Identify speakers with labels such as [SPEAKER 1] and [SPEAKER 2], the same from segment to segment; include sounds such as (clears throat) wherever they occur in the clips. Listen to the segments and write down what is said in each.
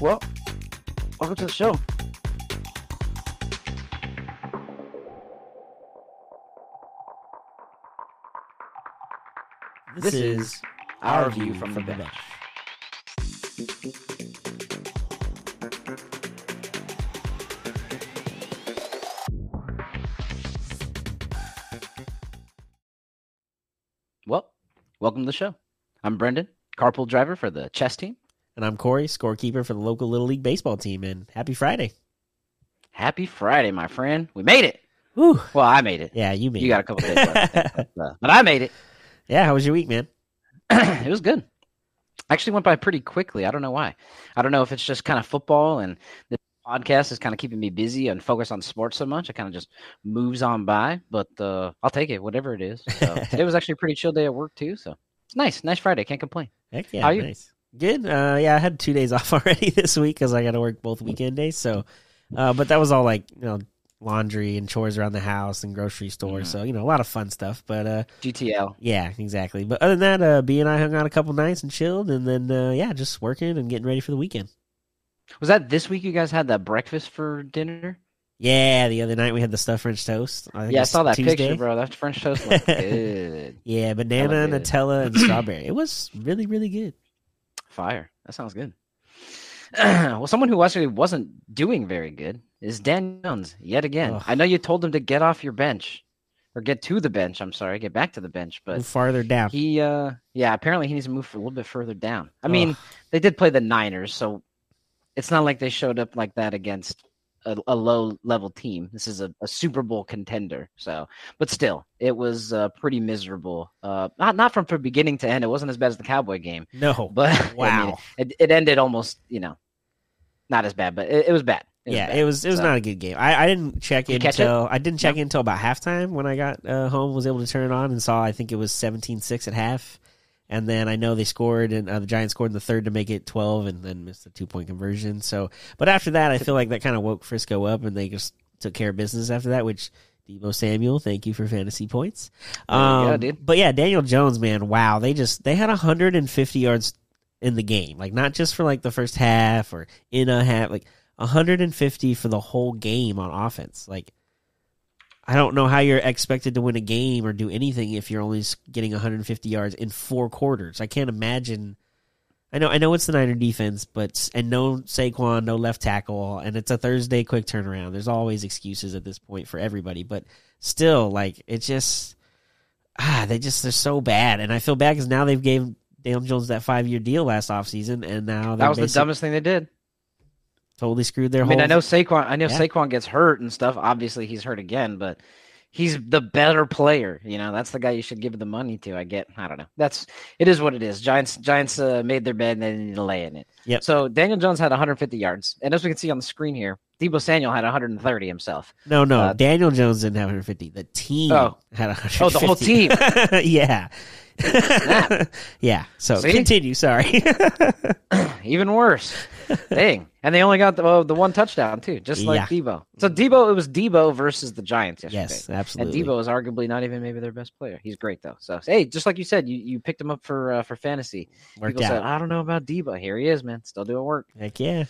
[SPEAKER 1] Well, welcome to the show.
[SPEAKER 2] This,
[SPEAKER 1] This
[SPEAKER 2] is
[SPEAKER 1] is our view from the bench. Well, welcome to the show. I'm Brendan, carpool driver for the chess team.
[SPEAKER 2] And I'm Corey, scorekeeper for the local Little League baseball team. And happy Friday.
[SPEAKER 1] Happy Friday, my friend. We made it.
[SPEAKER 2] Whew.
[SPEAKER 1] Well, I made it.
[SPEAKER 2] Yeah, you made
[SPEAKER 1] You
[SPEAKER 2] it.
[SPEAKER 1] got a couple days left, but, uh, but I made it. (laughs)
[SPEAKER 2] Yeah, how was your week, man? (clears throat)
[SPEAKER 1] it was good. Actually went by pretty quickly. I don't know why. I don't know if it's just kind of football and the podcast is kind of keeping me busy and focused on sports so much. It kind of just moves on by, but uh, I'll take it, whatever it is. So (laughs) today was actually a pretty chill day at work too. So it's nice. Nice Friday. Can't complain.
[SPEAKER 2] Heck yeah,
[SPEAKER 1] How you?
[SPEAKER 2] nice. Good. Uh, yeah, I had two days (laughs) off already this week because I got to work both weekend days. So, uh, but that was all like you know laundry and chores around the house and grocery store.
[SPEAKER 1] Mhm.
[SPEAKER 2] So you know a lot of fun stuff. But uh,
[SPEAKER 1] GTL.
[SPEAKER 2] yeah, exactly. But other than that, uh, B and I hung out a couple nights and chilled, and then uh, yeah, just working and getting ready for the weekend.
[SPEAKER 1] Was that this week you guys had that breakfast for dinner?
[SPEAKER 2] Yeah, the other night we had the stuffed French toast. I think
[SPEAKER 1] Yeah, I saw that
[SPEAKER 2] Tuesday.
[SPEAKER 1] picture, bro. That French toast looked (laughs) good.
[SPEAKER 2] Yeah, banana. Nutella, and (clears throat) strawberry. It was really, really good.
[SPEAKER 1] Fire. That sounds good. (clears throat) well, someone who actually wasn't doing very good is Dan Jones yet again.
[SPEAKER 2] Ugh.
[SPEAKER 1] I know you told him to get off your bench or get to the bench. I'm sorry, get back to the bench,
[SPEAKER 2] Move
[SPEAKER 1] but
[SPEAKER 2] farther down.
[SPEAKER 1] he, uh, yeah, apparently he needs to move a little bit further down. I mean, they did play the Niners, so it's not like they showed up like that against a, a low level team. This is a, a Super Bowl contender, so but still, it was uh, pretty miserable. Uh, not not from, from beginning to end. It wasn't as bad as the Cowboy game.
[SPEAKER 2] no, (laughs)
[SPEAKER 1] But I mean,
[SPEAKER 2] wow.
[SPEAKER 1] it, it ended almost, you know, not as bad, but it, it was bad. It was
[SPEAKER 2] yeah,
[SPEAKER 1] bad.
[SPEAKER 2] it was it was
[SPEAKER 1] So,
[SPEAKER 2] not a good game. I, I didn't check in until I didn't check in until about halftime when I got uh, home. Was able to turn it on and saw I think it was 17-6 at half, and then I know they scored and uh, the Giants scored in the third to make it twelve, and then missed the two point conversion. So, but after that, I feel like that kind of woke Frisco up, and they just took care of business after that, which. Deebo Samuel, thank you for fantasy points.
[SPEAKER 1] There you go,
[SPEAKER 2] Um,
[SPEAKER 1] dude.
[SPEAKER 2] But yeah, Daniel Jones, man, wow, they just they had 150 yards in the game, like not just for like the first half or in a half, like 150 for the whole game on offense. Like, I don't know how you're expected to win a game or do anything if you're only getting 150 yards in four quarters. I can't imagine. I know, I know it's the Niner defense, but and no Saquon, no left tackle, and it's a Thursday quick turnaround. There's always excuses at this point for everybody, but still, like it just ah, they just they're so bad, and I feel bad because now they've gave Daniel Jones that five year deal last offseason, and now
[SPEAKER 1] that was the dumbest thing they did.
[SPEAKER 2] Totally screwed their
[SPEAKER 1] I
[SPEAKER 2] whole.
[SPEAKER 1] mean, I know Saquon. I know
[SPEAKER 2] Yeah.
[SPEAKER 1] Saquon gets hurt and stuff. Obviously, he's hurt again, but he's the better player. You know, that's the guy you should give the money to. I get. I don't know. That's it is what it is. Giants. Giants uh, made their bed and they need to lay in it.
[SPEAKER 2] Yeah.
[SPEAKER 1] So Daniel Jones had 150 yards, and as we can see on the screen here, Deebo Samuel had 130 himself.
[SPEAKER 2] No, no,
[SPEAKER 1] Uh,
[SPEAKER 2] Daniel Jones didn't have 150. The team
[SPEAKER 1] Oh.
[SPEAKER 2] had 150.
[SPEAKER 1] Oh, the whole team. (laughs)
[SPEAKER 2] yeah. (laughs) Yeah. So
[SPEAKER 1] See?
[SPEAKER 2] continue. Sorry. (laughs) (clears throat)
[SPEAKER 1] Even worse. Dang. And they only got the, oh, the one touchdown too, just like Deebo. So Deebo, it was Deebo versus the Giants yesterday.
[SPEAKER 2] yes, absolutely.
[SPEAKER 1] And. Deebo is arguably not even maybe their best player. He's great though. So hey, just like you said, you, you picked him up for uh, for fantasy.
[SPEAKER 2] Worked
[SPEAKER 1] People
[SPEAKER 2] out.
[SPEAKER 1] said, I don't know about Deebo. Here he is, man. Still doing work.
[SPEAKER 2] Heck yeah.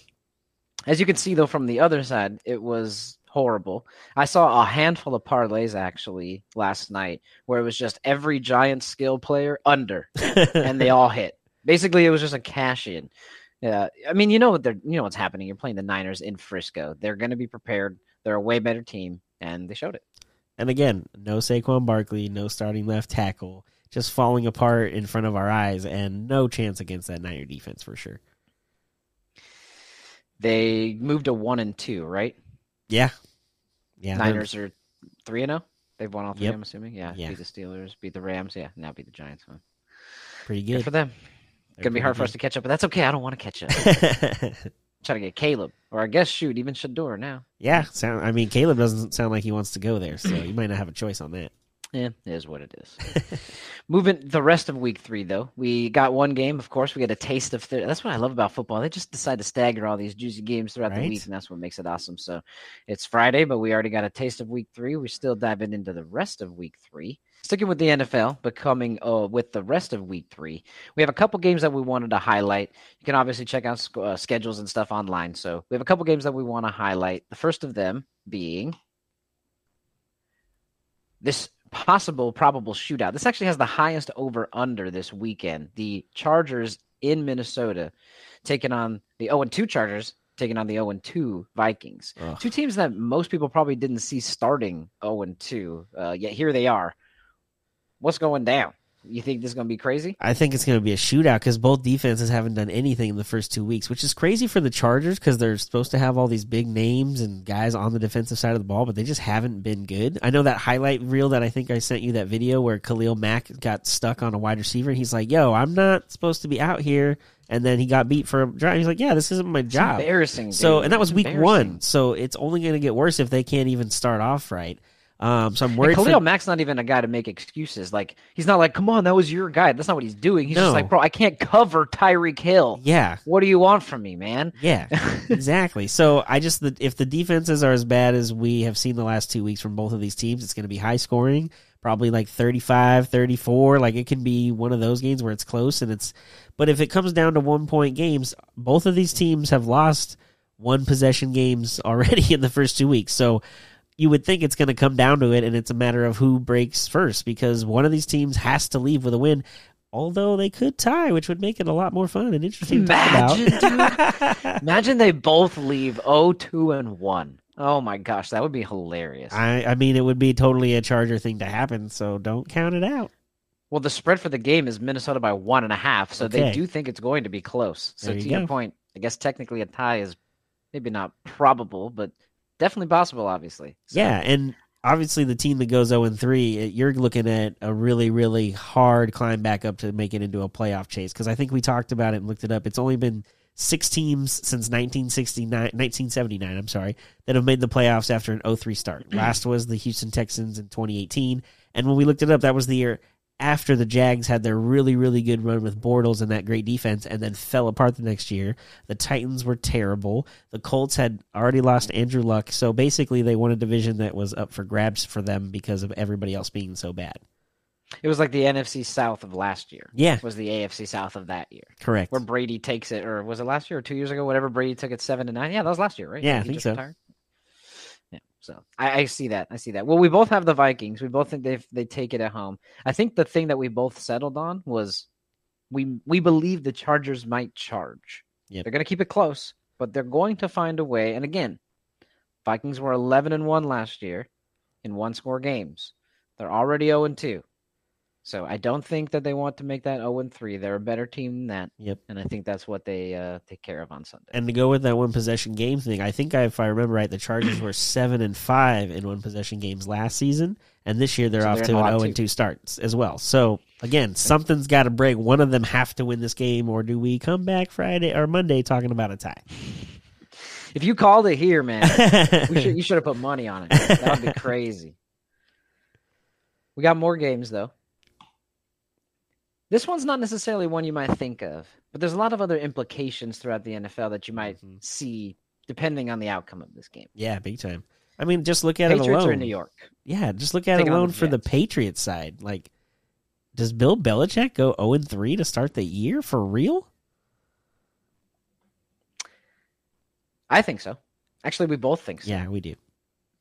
[SPEAKER 1] As you can see though, from the other side, it was horrible. I saw a handful of parlays actually last night where it was just every Giant skill player under, and they (laughs) all hit. Basically, it was just a cash in. Yeah, I mean, you know what they're, you know what's happening. You're playing the Niners in Frisco. They're going to be prepared. They're a way better team, and they showed it.
[SPEAKER 2] and again, no Saquon Barkley, no starting left tackle, just falling apart in front of our eyes, and no chance against that Niner defense for sure.
[SPEAKER 1] They moved to one and two, right?
[SPEAKER 2] Yeah. Yeah. they're-
[SPEAKER 1] Niners are three and zero. They've won all three.
[SPEAKER 2] Yep.
[SPEAKER 1] I'm assuming. Yeah,
[SPEAKER 2] Yeah.
[SPEAKER 1] Beat the Steelers. Beat the Rams. Yeah. Now beat the Giants. Huh?
[SPEAKER 2] Pretty
[SPEAKER 1] Good.
[SPEAKER 2] good.
[SPEAKER 1] for them. Gonna be hard for us to catch up, but that's okay. I don't want to catch up. (laughs) Trying to get Caleb, or I guess shoot, even Shedeur now.
[SPEAKER 2] yeah. Sound. I mean, Caleb doesn't sound like he wants to go there, so you might not have a choice on that.
[SPEAKER 1] Yeah, it is what it is. Moving the rest of week three, though, we got one game. Of course, we get a taste of. Th- that's what I love about football. They just decide to stagger all these juicy games throughout
[SPEAKER 2] Right.
[SPEAKER 1] the week, and that's what makes it awesome. So it's Friday, but we already got a taste of week three. We're still diving into the rest of week three. Sticking with the NFL, but coming uh, with the rest of week three, we have a couple games that we wanted to highlight. You can obviously check out sc- uh, schedules and stuff online. So we have a couple games that we want to highlight. The first of them being this possible probable shootout. This actually has the highest over under this weekend. The Chargers in Minnesota taking on the 0 2 Chargers, taking on the 0 2 Vikings.
[SPEAKER 2] Ugh.
[SPEAKER 1] Two teams that most people probably didn't see starting 0 2, uh, yet here they are. What's going down? You think this is going to be crazy?
[SPEAKER 2] I think it's going to be a shootout because both defenses haven't done anything in the first two weeks, which is crazy for the Chargers because they're supposed to have all these big names and guys on the defensive side of the ball, but they just haven't been good. I know that highlight reel that I think I sent you that video where Khalil Mack got stuck on a wide receiver. and He's like, "Yo, I'm not supposed to be out here," and then he got beat for a drive. He's like, "Yeah, this isn't my
[SPEAKER 1] It's
[SPEAKER 2] job."
[SPEAKER 1] embarrassing.
[SPEAKER 2] So,
[SPEAKER 1] dude.
[SPEAKER 2] and that was
[SPEAKER 1] It's
[SPEAKER 2] week one. So it's only going to get worse if they can't even start off right. Um, so I'm
[SPEAKER 1] And
[SPEAKER 2] worried.
[SPEAKER 1] Khalil
[SPEAKER 2] for,
[SPEAKER 1] Mack's not even a guy to make excuses. Like he's not like, "Come on, that was your guy." That's not what he's doing. He's
[SPEAKER 2] No.
[SPEAKER 1] just like, "Bro, I can't cover Tyreek Hill.
[SPEAKER 2] yeah,
[SPEAKER 1] What do you want from me, man?"
[SPEAKER 2] Yeah, (laughs) exactly. So I just the, if the defenses are as bad as we have seen the last two weeks from both of these teams, it's going to be high scoring, probably like 35, 34. Like it can be one of those games where it's close and it's. But if it comes down to one point games, both of these teams have lost one possession games (laughs) already in the first two weeks. So you would think it's going to come down to it, and it's a matter of who breaks first because one of these teams has to leave with a win. Although they could tie, which would make it a lot more fun and interesting to
[SPEAKER 1] Imagine,
[SPEAKER 2] talk (laughs) about.
[SPEAKER 1] Imagine they both leave 0-2 and one. Oh my gosh, that would be hilarious.
[SPEAKER 2] I, I mean, it would be totally a Charger thing to happen, so don't count it out.
[SPEAKER 1] well, the spread for the game is Minnesota by one and a half, so they do think it's going to be close. So
[SPEAKER 2] There
[SPEAKER 1] to
[SPEAKER 2] you
[SPEAKER 1] your
[SPEAKER 2] go.
[SPEAKER 1] point, I guess technically a tie is maybe not probable, but definitely possible. Obviously, So-
[SPEAKER 2] Yeah, and obviously the team that goes 0 and 3, you're looking at a really, really hard climb back up to make it into a playoff chase. Because I think we talked about it and looked it up. It's only been six teams since 1969, 1979, I'm sorry, that have made the playoffs after an 0-3 start. (clears throat) Last was the Houston Texans in 2018. And when we looked it up, that was the year after the Jags had their really, really good run with Bortles and that great defense and then fell apart the next year. The Titans were terrible. The Colts had already lost Andrew Luck. So basically, they won a division that was up for grabs for them because of everybody else being so bad.
[SPEAKER 1] it was like the NFC South of last year.
[SPEAKER 2] Yeah,
[SPEAKER 1] Was the AFC South of that year.
[SPEAKER 2] correct.
[SPEAKER 1] where Brady takes it, or was it last year or two years ago? Whatever Brady took it seven to nine. Yeah, that was last year, right?
[SPEAKER 2] Yeah, I think so.
[SPEAKER 1] retired? So I, I see that. I see that. Well, we both have the Vikings. We both think they they take it at home. I think the thing that we both settled on was we we believe the Chargers might charge.
[SPEAKER 2] Yep.
[SPEAKER 1] They're going to keep it close, but they're going to find a way. And again, Vikings were eleven and one last year in one score games. They're already zero and two. So I don't think that they want to make that 0 and 3. They're a better team than that.
[SPEAKER 2] Yep.
[SPEAKER 1] And I think that's what they uh, take care of on Sunday.
[SPEAKER 2] And to go with that one possession game thing, I think if I remember right, the Chargers were (clears throat) seven and five in one possession games last season, and this year they're
[SPEAKER 1] So
[SPEAKER 2] off
[SPEAKER 1] they're
[SPEAKER 2] to an zero and two starts as well. So again, something's got to break. One of them have to win this game, or do we come back Friday or Monday talking about a tie?
[SPEAKER 1] If you called it here, man, (laughs) we should, you should have put money on it. That would be crazy. We got more games though. This one's not necessarily one you might think of, but there's a lot of other implications throughout the NFL that you might
[SPEAKER 2] Mhm.
[SPEAKER 1] see depending on the outcome of this game.
[SPEAKER 2] yeah, big time. I mean, just look at it
[SPEAKER 1] Patriots
[SPEAKER 2] alone.
[SPEAKER 1] are in New York.
[SPEAKER 2] Yeah, just look at it
[SPEAKER 1] Taking on
[SPEAKER 2] alone
[SPEAKER 1] the
[SPEAKER 2] for the Patriots side. Like, does Bill Belichick go zero and three to start the year for real?
[SPEAKER 1] I think so. Actually, we both think so.
[SPEAKER 2] Yeah, we do.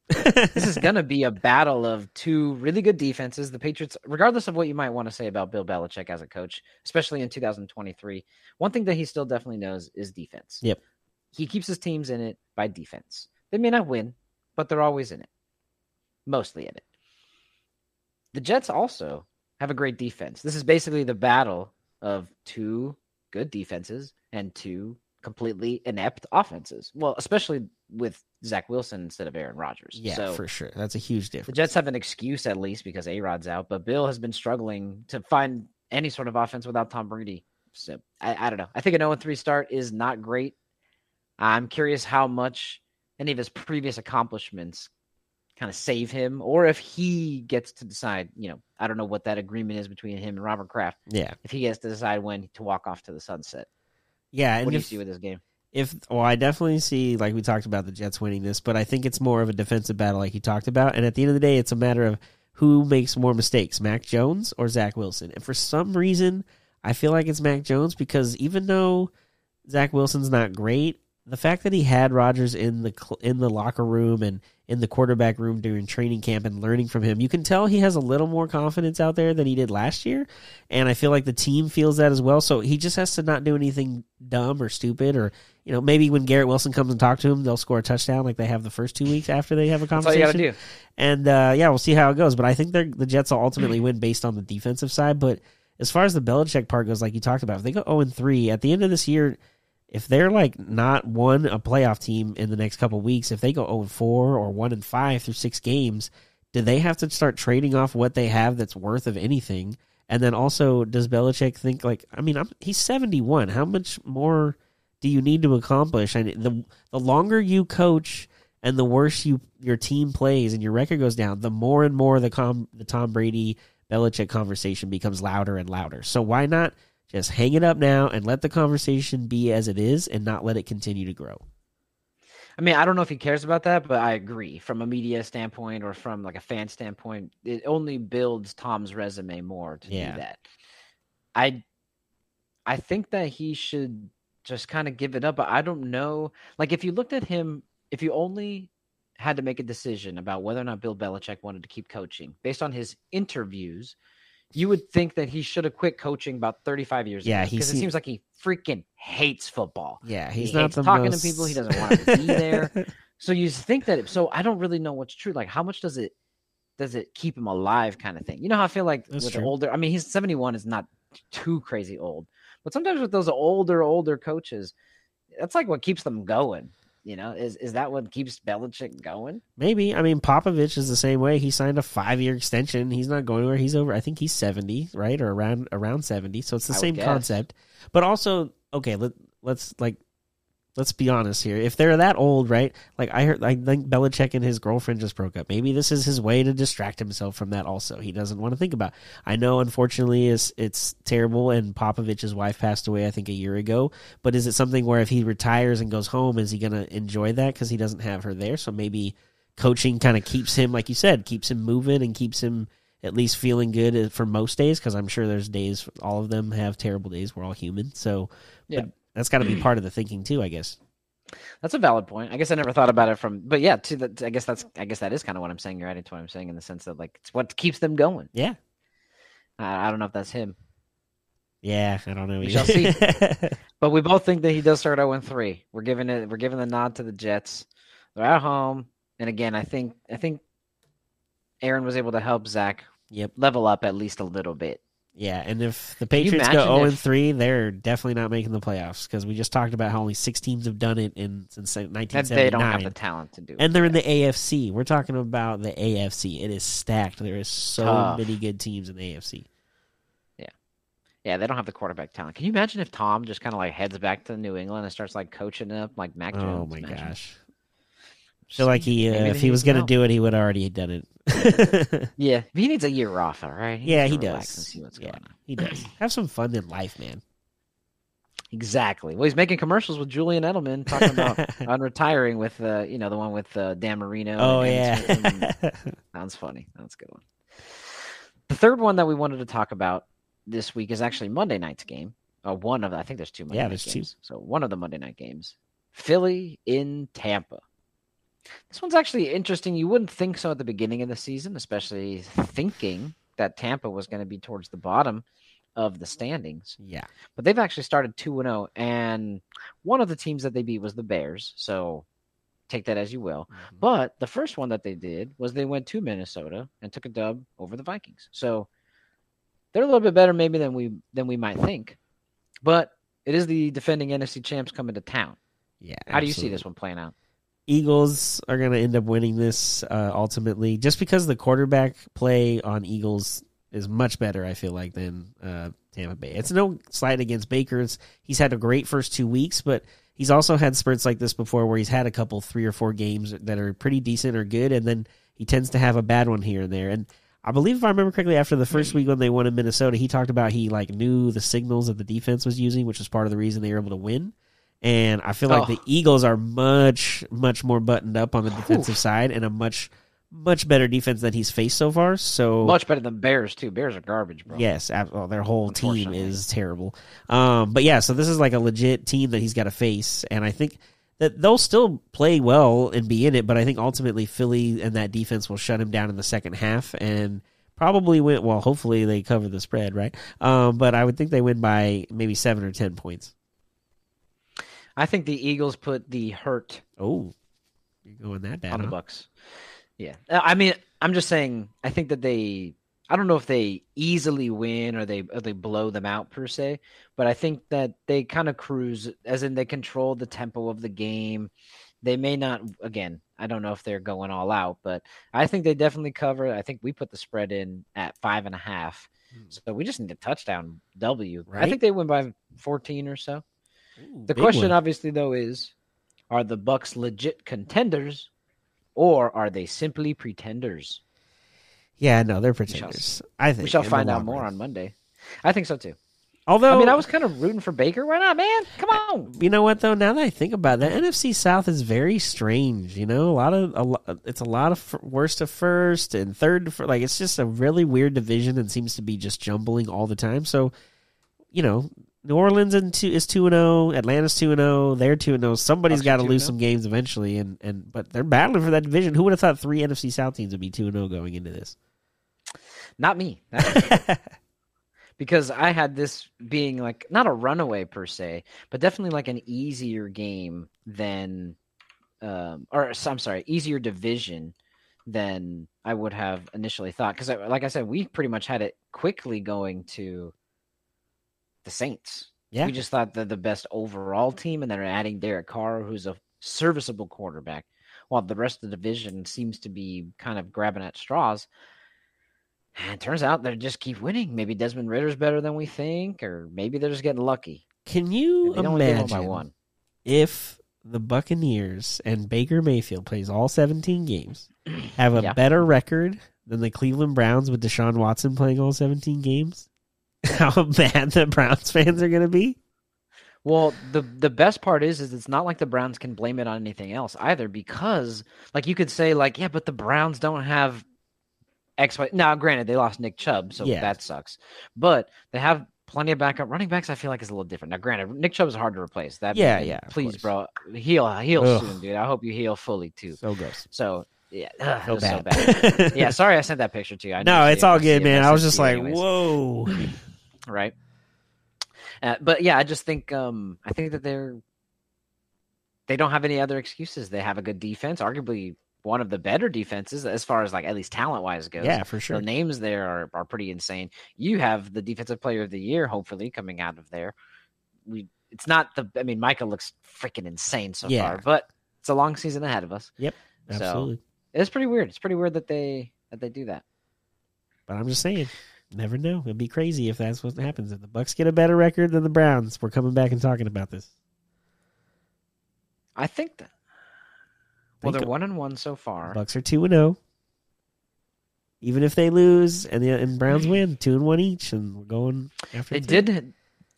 [SPEAKER 1] This is going to be a battle of two really good defenses. The Patriots, regardless of what you might want to say about Bill Belichick as a coach, especially in 2023, one thing that he still definitely knows is defense.
[SPEAKER 2] Yep.
[SPEAKER 1] He keeps his teams in it by defense. They may not win, but they're always in it, mostly in it. The Jets also have a great defense. This is basically the battle of two good defenses and two completely inept offenses. Well, especially with Zach Wilson instead of Aaron Rodgers.
[SPEAKER 2] Yeah,
[SPEAKER 1] so
[SPEAKER 2] for sure. That's a huge difference. the.
[SPEAKER 1] Jets have an excuse at least because A Rod's out, but Bill has been struggling to find any sort of offense without Tom Brady. So I, I don't know. I think an 0 3 start is not great. I'm curious how much any of his previous accomplishments kind of save him, or if he gets to decide, you know, I don't know what that agreement is between him and Robert Kraft.
[SPEAKER 2] Yeah,
[SPEAKER 1] If he gets to decide when to walk off to the sunset,
[SPEAKER 2] yeah. And
[SPEAKER 1] what do you
[SPEAKER 2] if,
[SPEAKER 1] see with this game?
[SPEAKER 2] if well, I definitely see like we talked about the Jets winning this, but I think it's more of a defensive battle, like you talked about. And at the end of the day, it's a matter of who makes more mistakes, Mac Jones or Zach Wilson. And for some reason, I feel like it's Mac Jones because even though Zach Wilson's not great, the fact that he had Rodgers in the in the locker room and in the quarterback room during training camp and learning from him, you can tell he has a little more confidence out there than he did last year. And I feel like the team feels that as well. So he just has to not do anything dumb or stupid or you know maybe when Garrett Wilson comes and talk to him, they'll score a touchdown like they have the first two weeks after they have a
[SPEAKER 1] That's all you
[SPEAKER 2] conversation.
[SPEAKER 1] got to do.
[SPEAKER 2] And uh, yeah, we'll see how it goes. But I think they're, the Jets will ultimately win based on the defensive side. But as far as the Belichick part goes, like you talked about, if they go 0 and 3 at the end of this year, if they're like not won a playoff team in the next couple weeks, if they go 0 4 or 1 and 5 through six games, do they have to start trading off what they have that's worth of anything? And then also, does Belichick think like, I mean, I'm, he's 71. How much more do you need to accomplish? And the the longer you coach and the worse you your team plays and your record goes down, the more and more the com, the Tom Brady Belichick conversation becomes louder and louder. So why not just hang it up now and let the conversation be as it is and not let it continue to grow?
[SPEAKER 1] I mean, I don't know if he cares about that, but I agree. From a media standpoint or from like a fan standpoint, it only builds Tom's resume more to
[SPEAKER 2] Yeah.
[SPEAKER 1] do that. I I think that he should just kind of give it up, but I don't know. Like if you looked at him, if you only had to make a decision about whether or not Bill Belichick wanted to keep coaching based on his interviews, you would think that he should have quit coaching about 35 years
[SPEAKER 2] Yeah,
[SPEAKER 1] ago
[SPEAKER 2] he
[SPEAKER 1] because it seems like he freaking hates football.
[SPEAKER 2] Yeah,
[SPEAKER 1] He
[SPEAKER 2] he's not
[SPEAKER 1] hates
[SPEAKER 2] the
[SPEAKER 1] talking to people. He doesn't want to be (laughs) there. So you think that so I don't really know what's true. Like how much does it does it keep him alive kind of thing? You know how I feel like
[SPEAKER 2] That's
[SPEAKER 1] with
[SPEAKER 2] true.
[SPEAKER 1] older I mean he's 71 is not too crazy old. But sometimes with those older older coaches, that's like what keeps them going. You know, is is that what keeps Belichick going?
[SPEAKER 2] Maybe. I mean, Popovich is the same way. He signed a five year extension. He's not going anywhere. He's over. I think he's seventy, right, or around around seventy. So it's the
[SPEAKER 1] I
[SPEAKER 2] same concept. But also, okay, let let's like let's be honest here. If they're that old, right? Like I heard, I think Belichick and his girlfriend just broke up. Maybe this is his way to distract himself from that. Also, he doesn't want to think about. I know, unfortunately, it's it's terrible. And Popovich's wife passed away, I think, a year ago. But is it something where if he retires and goes home, is he going to enjoy that because he doesn't have her there? So maybe coaching kind of keeps him, like you said, keeps him moving and keeps him at least feeling good uh, for most days. Because I'm sure there's days, all of them have terrible days. We're all human, so
[SPEAKER 1] Yeah.
[SPEAKER 2] but that's got to be mm. part of the thinking too, I guess.
[SPEAKER 1] That's a valid point. I guess I never thought about it from, but yeah, to the, I guess that's, I guess that is kind of what I'm saying. You're adding to what I'm saying in the sense that like it's what keeps them going.
[SPEAKER 2] Yeah,
[SPEAKER 1] I, I don't know if that's him,
[SPEAKER 2] yeah. I don't know.
[SPEAKER 1] We shall (laughs) but we both think that he does start 0 3. We're giving it, we're giving the nod to the Jets. They're at home, and again, I think, I think Aaron was able to help Zach
[SPEAKER 2] yep.
[SPEAKER 1] level up at least a little bit.
[SPEAKER 2] Yeah, and if the Patriots go zero oh and
[SPEAKER 1] if-
[SPEAKER 2] three, they're definitely not making the playoffs because we just talked about how only six teams have done it in since nineteen
[SPEAKER 1] they don't have the talent to do. It.
[SPEAKER 2] And they're in the AFC. We're talking about the AFC. It is stacked. There is so
[SPEAKER 1] Tough.
[SPEAKER 2] many good teams in the AFC.
[SPEAKER 1] Yeah, yeah, they don't have the quarterback talent. Can you imagine if Tom just kind of like heads back to New England and starts like coaching up like Mac oh Jones?
[SPEAKER 2] Oh my
[SPEAKER 1] Imagine.
[SPEAKER 2] gosh! I feel like he, uh, if he was going to do it, he would have already done it. (laughs)
[SPEAKER 1] Yeah, he needs a year off, all right.
[SPEAKER 2] yeah, he does.
[SPEAKER 1] And see what's
[SPEAKER 2] yeah,
[SPEAKER 1] going on.
[SPEAKER 2] he does. (clears throat) Have some fun in life, man.
[SPEAKER 1] Exactly. Well, he's making commercials with Julian Edelman talking about (laughs) on retiring with uh, you know, the one with uh, Dan Marino.
[SPEAKER 2] oh
[SPEAKER 1] and
[SPEAKER 2] yeah.
[SPEAKER 1] Emmitt Smith and- (laughs) Sounds funny. That's a good one. The third one that we wanted to talk about this week is actually Monday night's game. Uh, one of the, I think there's two Monday
[SPEAKER 2] Yeah,
[SPEAKER 1] night
[SPEAKER 2] there's two.
[SPEAKER 1] games. So one of the Monday night games. Philly in Tampa. This one's actually interesting. You wouldn't think so at the beginning of the season, especially thinking that Tampa was going to be towards the bottom of the standings.
[SPEAKER 2] yeah.
[SPEAKER 1] But they've actually started 2 and 0 and one of the teams that they beat was the Bears. So take that as you will.
[SPEAKER 2] Mhm.
[SPEAKER 1] But the first one that they did was they went to Minnesota and took a dub over the Vikings. So they're a little bit better maybe than we than we might think. But it is the defending NFC champs coming to town.
[SPEAKER 2] Yeah.
[SPEAKER 1] How do you see this one playing out?
[SPEAKER 2] Eagles are going to end up winning this uh, ultimately, just because the quarterback play on Eagles is much better. I feel like than uh, Tampa Bay. It's no slight against Baker. It's, he's had a great first two weeks, but he's also had spurts like this before where he's had a couple three or four games that are pretty decent or good, and then he tends to have a bad one here and there. And I believe if I remember correctly, after the first week when they won in Minnesota, he talked about he like knew the signals that the defense was using, which was part of the reason they were able to win. And I feel like
[SPEAKER 1] Oh.
[SPEAKER 2] the Eagles are much, much more buttoned up on the defensive side and a much, much better defense than he's faced so far. So
[SPEAKER 1] Much better than Bears too. Bears are garbage, bro.
[SPEAKER 2] Yes, well, their whole team is terrible. Um, but yeah, so this is like a legit team that he's got to face, and I think that they'll still play well and be in it. But I think ultimately Philly and that defense will shut him down in the second half and probably win. Well, hopefully they cover the spread, right? Um, but I would think they win by maybe seven or ten points.
[SPEAKER 1] I think the Eagles put the hurt
[SPEAKER 2] Oh, you're going that bad?
[SPEAKER 1] on the
[SPEAKER 2] huh?
[SPEAKER 1] Bucs. Yeah, Uh, I mean, I'm just saying. I think that they. I don't know if they easily win or they or they blow them out per se, but I think that they kind of cruise, as in they control the tempo of the game. They may not. Again, I don't know if they're going all out, but I think they definitely cover. I think we put the spread in at five and a half,
[SPEAKER 2] Hmm.
[SPEAKER 1] so we just need a touchdown W. I
[SPEAKER 2] Right?
[SPEAKER 1] think they win by 14 or so.
[SPEAKER 2] Ooh,
[SPEAKER 1] The question,
[SPEAKER 2] one.
[SPEAKER 1] obviously, though, is: Are the Bucs legit contenders, or are they simply pretenders?
[SPEAKER 2] yeah, no, they're
[SPEAKER 1] shall
[SPEAKER 2] pretenders. I think
[SPEAKER 1] We shall find out more
[SPEAKER 2] run.
[SPEAKER 1] on Monday. I think so too.
[SPEAKER 2] Although
[SPEAKER 1] I mean, I was kind of rooting for Baker. Why not, man? Come on.
[SPEAKER 2] You know what though? Now that I think about it, the NFC South is very strange. You know, a lot of a lo- it's a lot of worst to first and third to fir- like it's just a really weird division and seems to be just jumbling all the time. So, you know, New Orleans and two, is two and zero, Atlanta's two and zero, they're two and zero. Somebody's got to lose some games eventually, and and but they're battling for that division. Who would have thought three NFC South teams would be two and zero going into this?
[SPEAKER 1] Not me. (laughs) Because I had this being like not a runaway per se, but definitely like an easier game than, um, or I'm sorry, easier division than I would have initially thought. Because, like I said, we pretty much had it quickly going to the Saints.
[SPEAKER 2] Yeah.
[SPEAKER 1] We just thought that the best overall team, and then adding Derek Carr, who's a serviceable quarterback, while the rest of the division seems to be kind of grabbing at straws. And it turns out they just keep winning. Maybe Desmond Ridder's better than we think, or maybe they're just getting lucky.
[SPEAKER 2] Can you
[SPEAKER 1] And they only give up by
[SPEAKER 2] imagine
[SPEAKER 1] one.
[SPEAKER 2] if the Buccaneers and Baker Mayfield plays all 17 games, (clears throat) have a
[SPEAKER 1] Yeah.
[SPEAKER 2] better record than the Cleveland Browns with Deshaun Watson playing all 17 games? (laughs) How bad the Browns fans are going to be?
[SPEAKER 1] Well, the the best part is, is it's not like the Browns can blame it on anything else either, because like you could say, like, yeah, but the Browns don't have X. Y. Now, granted, they lost Nick Chubb, so
[SPEAKER 2] Yeah.
[SPEAKER 1] that sucks. But they have plenty of backup running backs. I feel like is a little different. Now, granted, Nick Chubb is hard to replace. That,
[SPEAKER 2] Yeah, yeah,
[SPEAKER 1] Please, bro, heal, heal
[SPEAKER 2] Ugh.
[SPEAKER 1] soon, dude. I hope you heal fully too.
[SPEAKER 2] So gross.
[SPEAKER 1] So yeah, ugh,
[SPEAKER 2] So
[SPEAKER 1] was so
[SPEAKER 2] bad.
[SPEAKER 1] bad. (laughs) yeah, sorry I sent that picture to you. I
[SPEAKER 2] no, it's all good, man. I was just like,
[SPEAKER 1] anyways.
[SPEAKER 2] whoa. (laughs)
[SPEAKER 1] right? Uh, but yeah, I just think um I think that they're they don't have any other excuses. They have a good defense, arguably one of the better defenses as far as like at least talent wise goes.
[SPEAKER 2] Yeah, for sure.
[SPEAKER 1] The names there are, are pretty insane. You have the defensive player of the year, hopefully, coming out of there. We it's not the I mean, Micah looks freaking insane so
[SPEAKER 2] Yeah.
[SPEAKER 1] far, but it's a long season ahead of us. Yep. So-
[SPEAKER 2] Absolutely.
[SPEAKER 1] It's pretty weird. It's pretty weird that they that they do that.
[SPEAKER 2] But I'm just saying, never know. It'd be crazy if that's what happens. If the Bucs get a better record than the Browns, we're coming back and talking about this.
[SPEAKER 1] I think that well, they're one and one so far.
[SPEAKER 2] Bucs are two and zero. Even if they lose and the and Browns win, two and one each, and we're going after.
[SPEAKER 1] They did,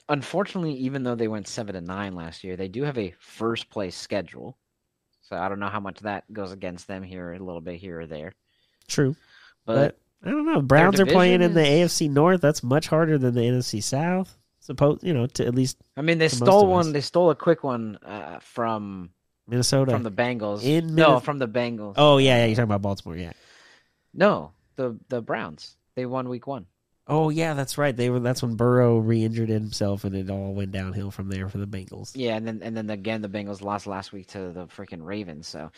[SPEAKER 1] unfortunately, even though they went seven and nine last year, they do have a first place schedule. So I don't know how much that goes against them here, a little bit here or there.
[SPEAKER 2] true,
[SPEAKER 1] But,
[SPEAKER 2] but I don't know. Browns are playing in the AFC North. That's much harder than the NFC South. Suppose you know to at least
[SPEAKER 1] I mean, they stole one. They stole a quick one uh, from
[SPEAKER 2] Minnesota.
[SPEAKER 1] from the Bengals.
[SPEAKER 2] In
[SPEAKER 1] no, from the Bengals.
[SPEAKER 2] oh yeah, yeah, you're talking about Baltimore. Yeah.
[SPEAKER 1] no, the the Browns. They won week one.
[SPEAKER 2] Oh yeah, that's right. They were. That's when Burrow re-injured himself, and it all went downhill from there for the Bengals.
[SPEAKER 1] Yeah, and then and then again the Bengals lost last week to the freaking Ravens. So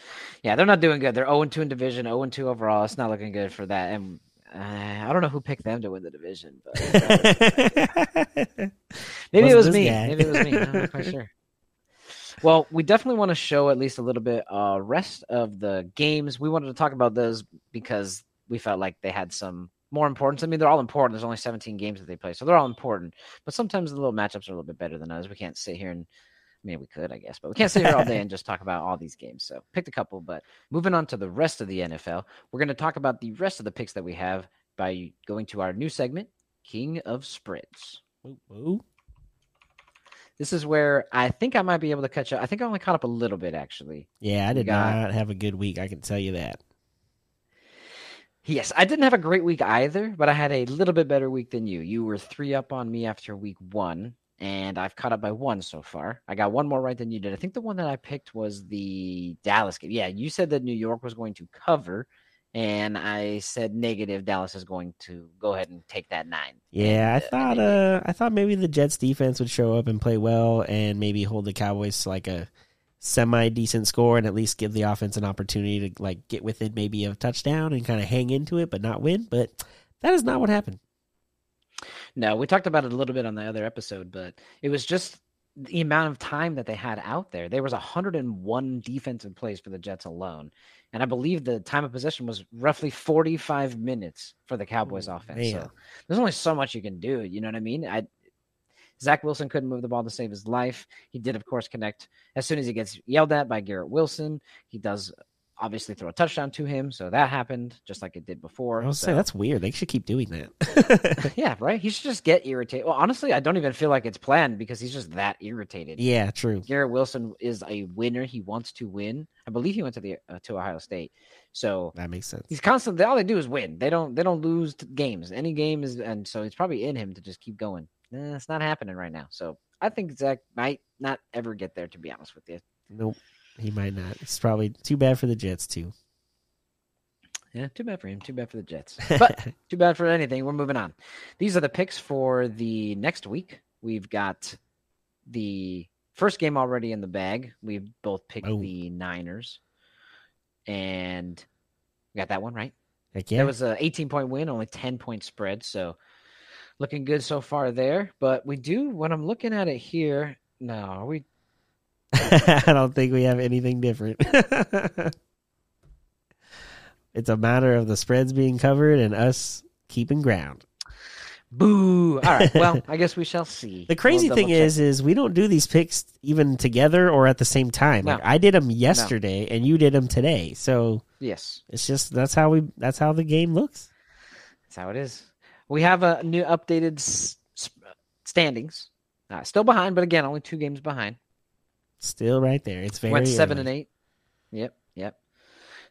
[SPEAKER 1] yeah, they're not doing good. They're 0 2 in division, 0 2 overall. It's not looking good for that. And uh, I don't know who picked them to win the division, but (laughs) maybe it was me. Maybe it was me. I'm not quite sure. (laughs) Well, we definitely want to show at least a little bit uh rest of the games. We wanted to talk about those because we felt like they had some more importance. I mean, they're all important. There's only 17 games that they play, so they're all important. But sometimes the little matchups are a little bit better than others. We can't sit here and mean, we could, I guess, but we can't sit here all day and just talk about all these games. So picked a couple, but moving on to the rest of the NFL, we're going to talk about the rest of the picks that we have by going to our new segment, King of Spreads.
[SPEAKER 2] Ooh, ooh.
[SPEAKER 1] This is where I think I might be able to catch up. I think I only caught up a little bit, actually.
[SPEAKER 2] Yeah, I did
[SPEAKER 1] got-
[SPEAKER 2] not have a good week. I can tell you that.
[SPEAKER 1] Yes, I didn't have a great week either, but I had a little bit better week than you. You were three up on me after week one, and I've caught up by one so far. I got one more right than you did. I think the one that I picked was the Dallas game. Yeah, you said that New York was going to cover, and I said negative. Dallas is going to go ahead and take that nine.
[SPEAKER 2] Yeah, I
[SPEAKER 1] And, uh,
[SPEAKER 2] thought uh I thought maybe the Jets defense would show up and play well and maybe hold the Cowboys to like a semi decent score and at least give the offense an opportunity to like get within maybe a touchdown and kind of hang into it but not win. But that is not what happened.
[SPEAKER 1] No, we talked about it a little bit on the other episode, but it was just the amount of time that they had out there. There was 101 defensive plays for the Jets alone. And I believe the time of possession was roughly 45 minutes for the Cowboys
[SPEAKER 2] Ooh,
[SPEAKER 1] offense.
[SPEAKER 2] man.
[SPEAKER 1] So there's only so much you can do. You know what I mean? I Zach Wilson couldn't move the ball to save his life. He did, of course, connect as soon as he gets yelled at by Garrett Wilson. He does obviously throw a touchdown to him. So that happened just like it did before.
[SPEAKER 2] I was
[SPEAKER 1] so.
[SPEAKER 2] saying that's weird. They should keep doing that. (laughs)
[SPEAKER 1] Yeah, right. He should just get irritated. Well, honestly, I don't even feel like it's planned because he's just that irritated.
[SPEAKER 2] yeah, true.
[SPEAKER 1] Garrett Wilson is a winner. He wants to win. I believe he went to the uh, to Ohio State, so
[SPEAKER 2] That makes sense.
[SPEAKER 1] he's constantly all they do is win. They don't they don't lose games. Any game is, and so it's probably in him to just keep going. Eh, it's not happening right now. So I think Zach might not ever get there. To be honest with you,
[SPEAKER 2] Nope. He might not. It's probably too bad for the Jets too.
[SPEAKER 1] yeah, too bad for him. Too bad for the Jets. (laughs) But Too bad for anything. We're moving on. These are the picks for the next week. We've got the first game already in the bag. We've both picked
[SPEAKER 2] Oh.
[SPEAKER 1] the Niners. And we got that one right.
[SPEAKER 2] Heck yeah.
[SPEAKER 1] That was a 18 point win, only 10 point spread. So looking good so far there. But we do, when I'm looking at it here, no, are we (laughs)
[SPEAKER 2] I don't think we have anything different. (laughs) it's a matter of the spreads being covered and us keeping ground.
[SPEAKER 1] boo? All right. Well, (laughs) I guess we shall see.
[SPEAKER 2] The crazy
[SPEAKER 1] We'll
[SPEAKER 2] thing
[SPEAKER 1] check.
[SPEAKER 2] is, is we don't do these picks even together or at the same time. Like I did them yesterday and you did them today, so
[SPEAKER 1] yes.
[SPEAKER 2] it's just that's how we that's how the game looks.
[SPEAKER 1] That's how it is. We have a new updated s- standings. Uh, still behind, but again, only two games behind.
[SPEAKER 2] Still right there. It's very
[SPEAKER 1] went seven and eight. Yep, yep.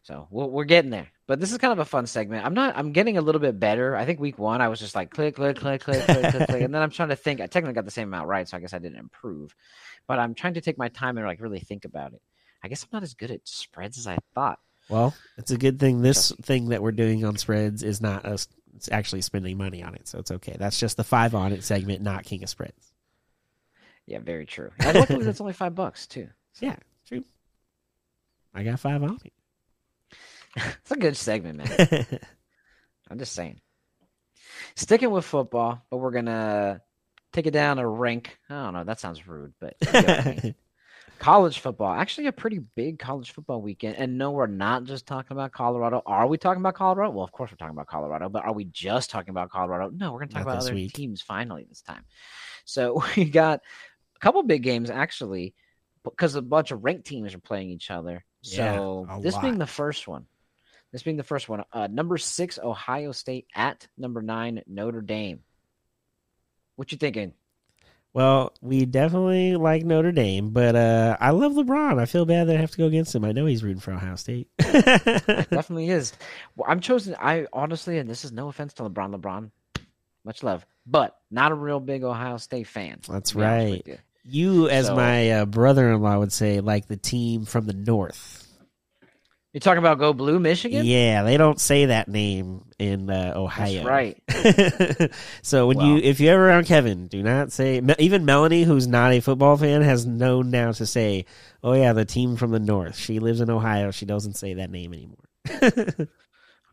[SPEAKER 1] So we're, we're getting there. But this is kind of a fun segment. I'm not. I'm getting a little bit better. I think week one I was just like click, click, click, click, click, click, click, and then I'm trying to think. I technically got the same amount right, so I guess I didn't improve. But I'm trying to take my time and like really think about it. I guess I'm not as good at spreads as I thought.
[SPEAKER 2] Well, it's a good thing this thing that we're doing on spreads is not us actually spending money on it, so it's okay. That's just the five on it segment, not King of Spreads.
[SPEAKER 1] Yeah, very true. (laughs) And luckily, that's only five bucks too.
[SPEAKER 2] Yeah, true. I got five on me. (laughs)
[SPEAKER 1] It's a good segment, man. (laughs) I'm just saying. Sticking with football, but we're gonna take it down a rank. I don't know. That sounds rude, but you get I mean. college football. Actually, a pretty big college football weekend. And no, we're not just talking about Colorado. Are we talking about Colorado? Well, of course we're talking about Colorado. But are we just talking about Colorado? No, we're gonna talk
[SPEAKER 2] Not
[SPEAKER 1] about other
[SPEAKER 2] week.
[SPEAKER 1] teams finally this time. So we got a couple big games actually, because a bunch of ranked teams are playing each other. So
[SPEAKER 2] a
[SPEAKER 1] this being the first one. This being the first one, uh, number six Ohio State at number nine Notre Dame. What you thinking?
[SPEAKER 2] well, we definitely like Notre Dame, but uh, I love LeBron. I feel bad that I have to go against him. I know he's rooting for Ohio State.
[SPEAKER 1] Definitely is. Well, I'm chosen. I honestly, and this is no offense to LeBron. LeBron, much love, but not a real big Ohio State fan.
[SPEAKER 2] That's
[SPEAKER 1] to be honest
[SPEAKER 2] right.
[SPEAKER 1] you.
[SPEAKER 2] you, as
[SPEAKER 1] So-
[SPEAKER 2] my uh, brother-in-law would say, like the team from the north.
[SPEAKER 1] You're talking about Go Blue, Michigan?
[SPEAKER 2] Yeah, they don't say that name in uh, Ohio.
[SPEAKER 1] That's right. (laughs)
[SPEAKER 2] so when
[SPEAKER 1] Well-
[SPEAKER 2] you, if you're ever around Kevin, do not say. Even Melanie, who's not a football fan, has known now to say, "Oh yeah, the team from the north." She lives in Ohio. She doesn't say that name anymore. (laughs)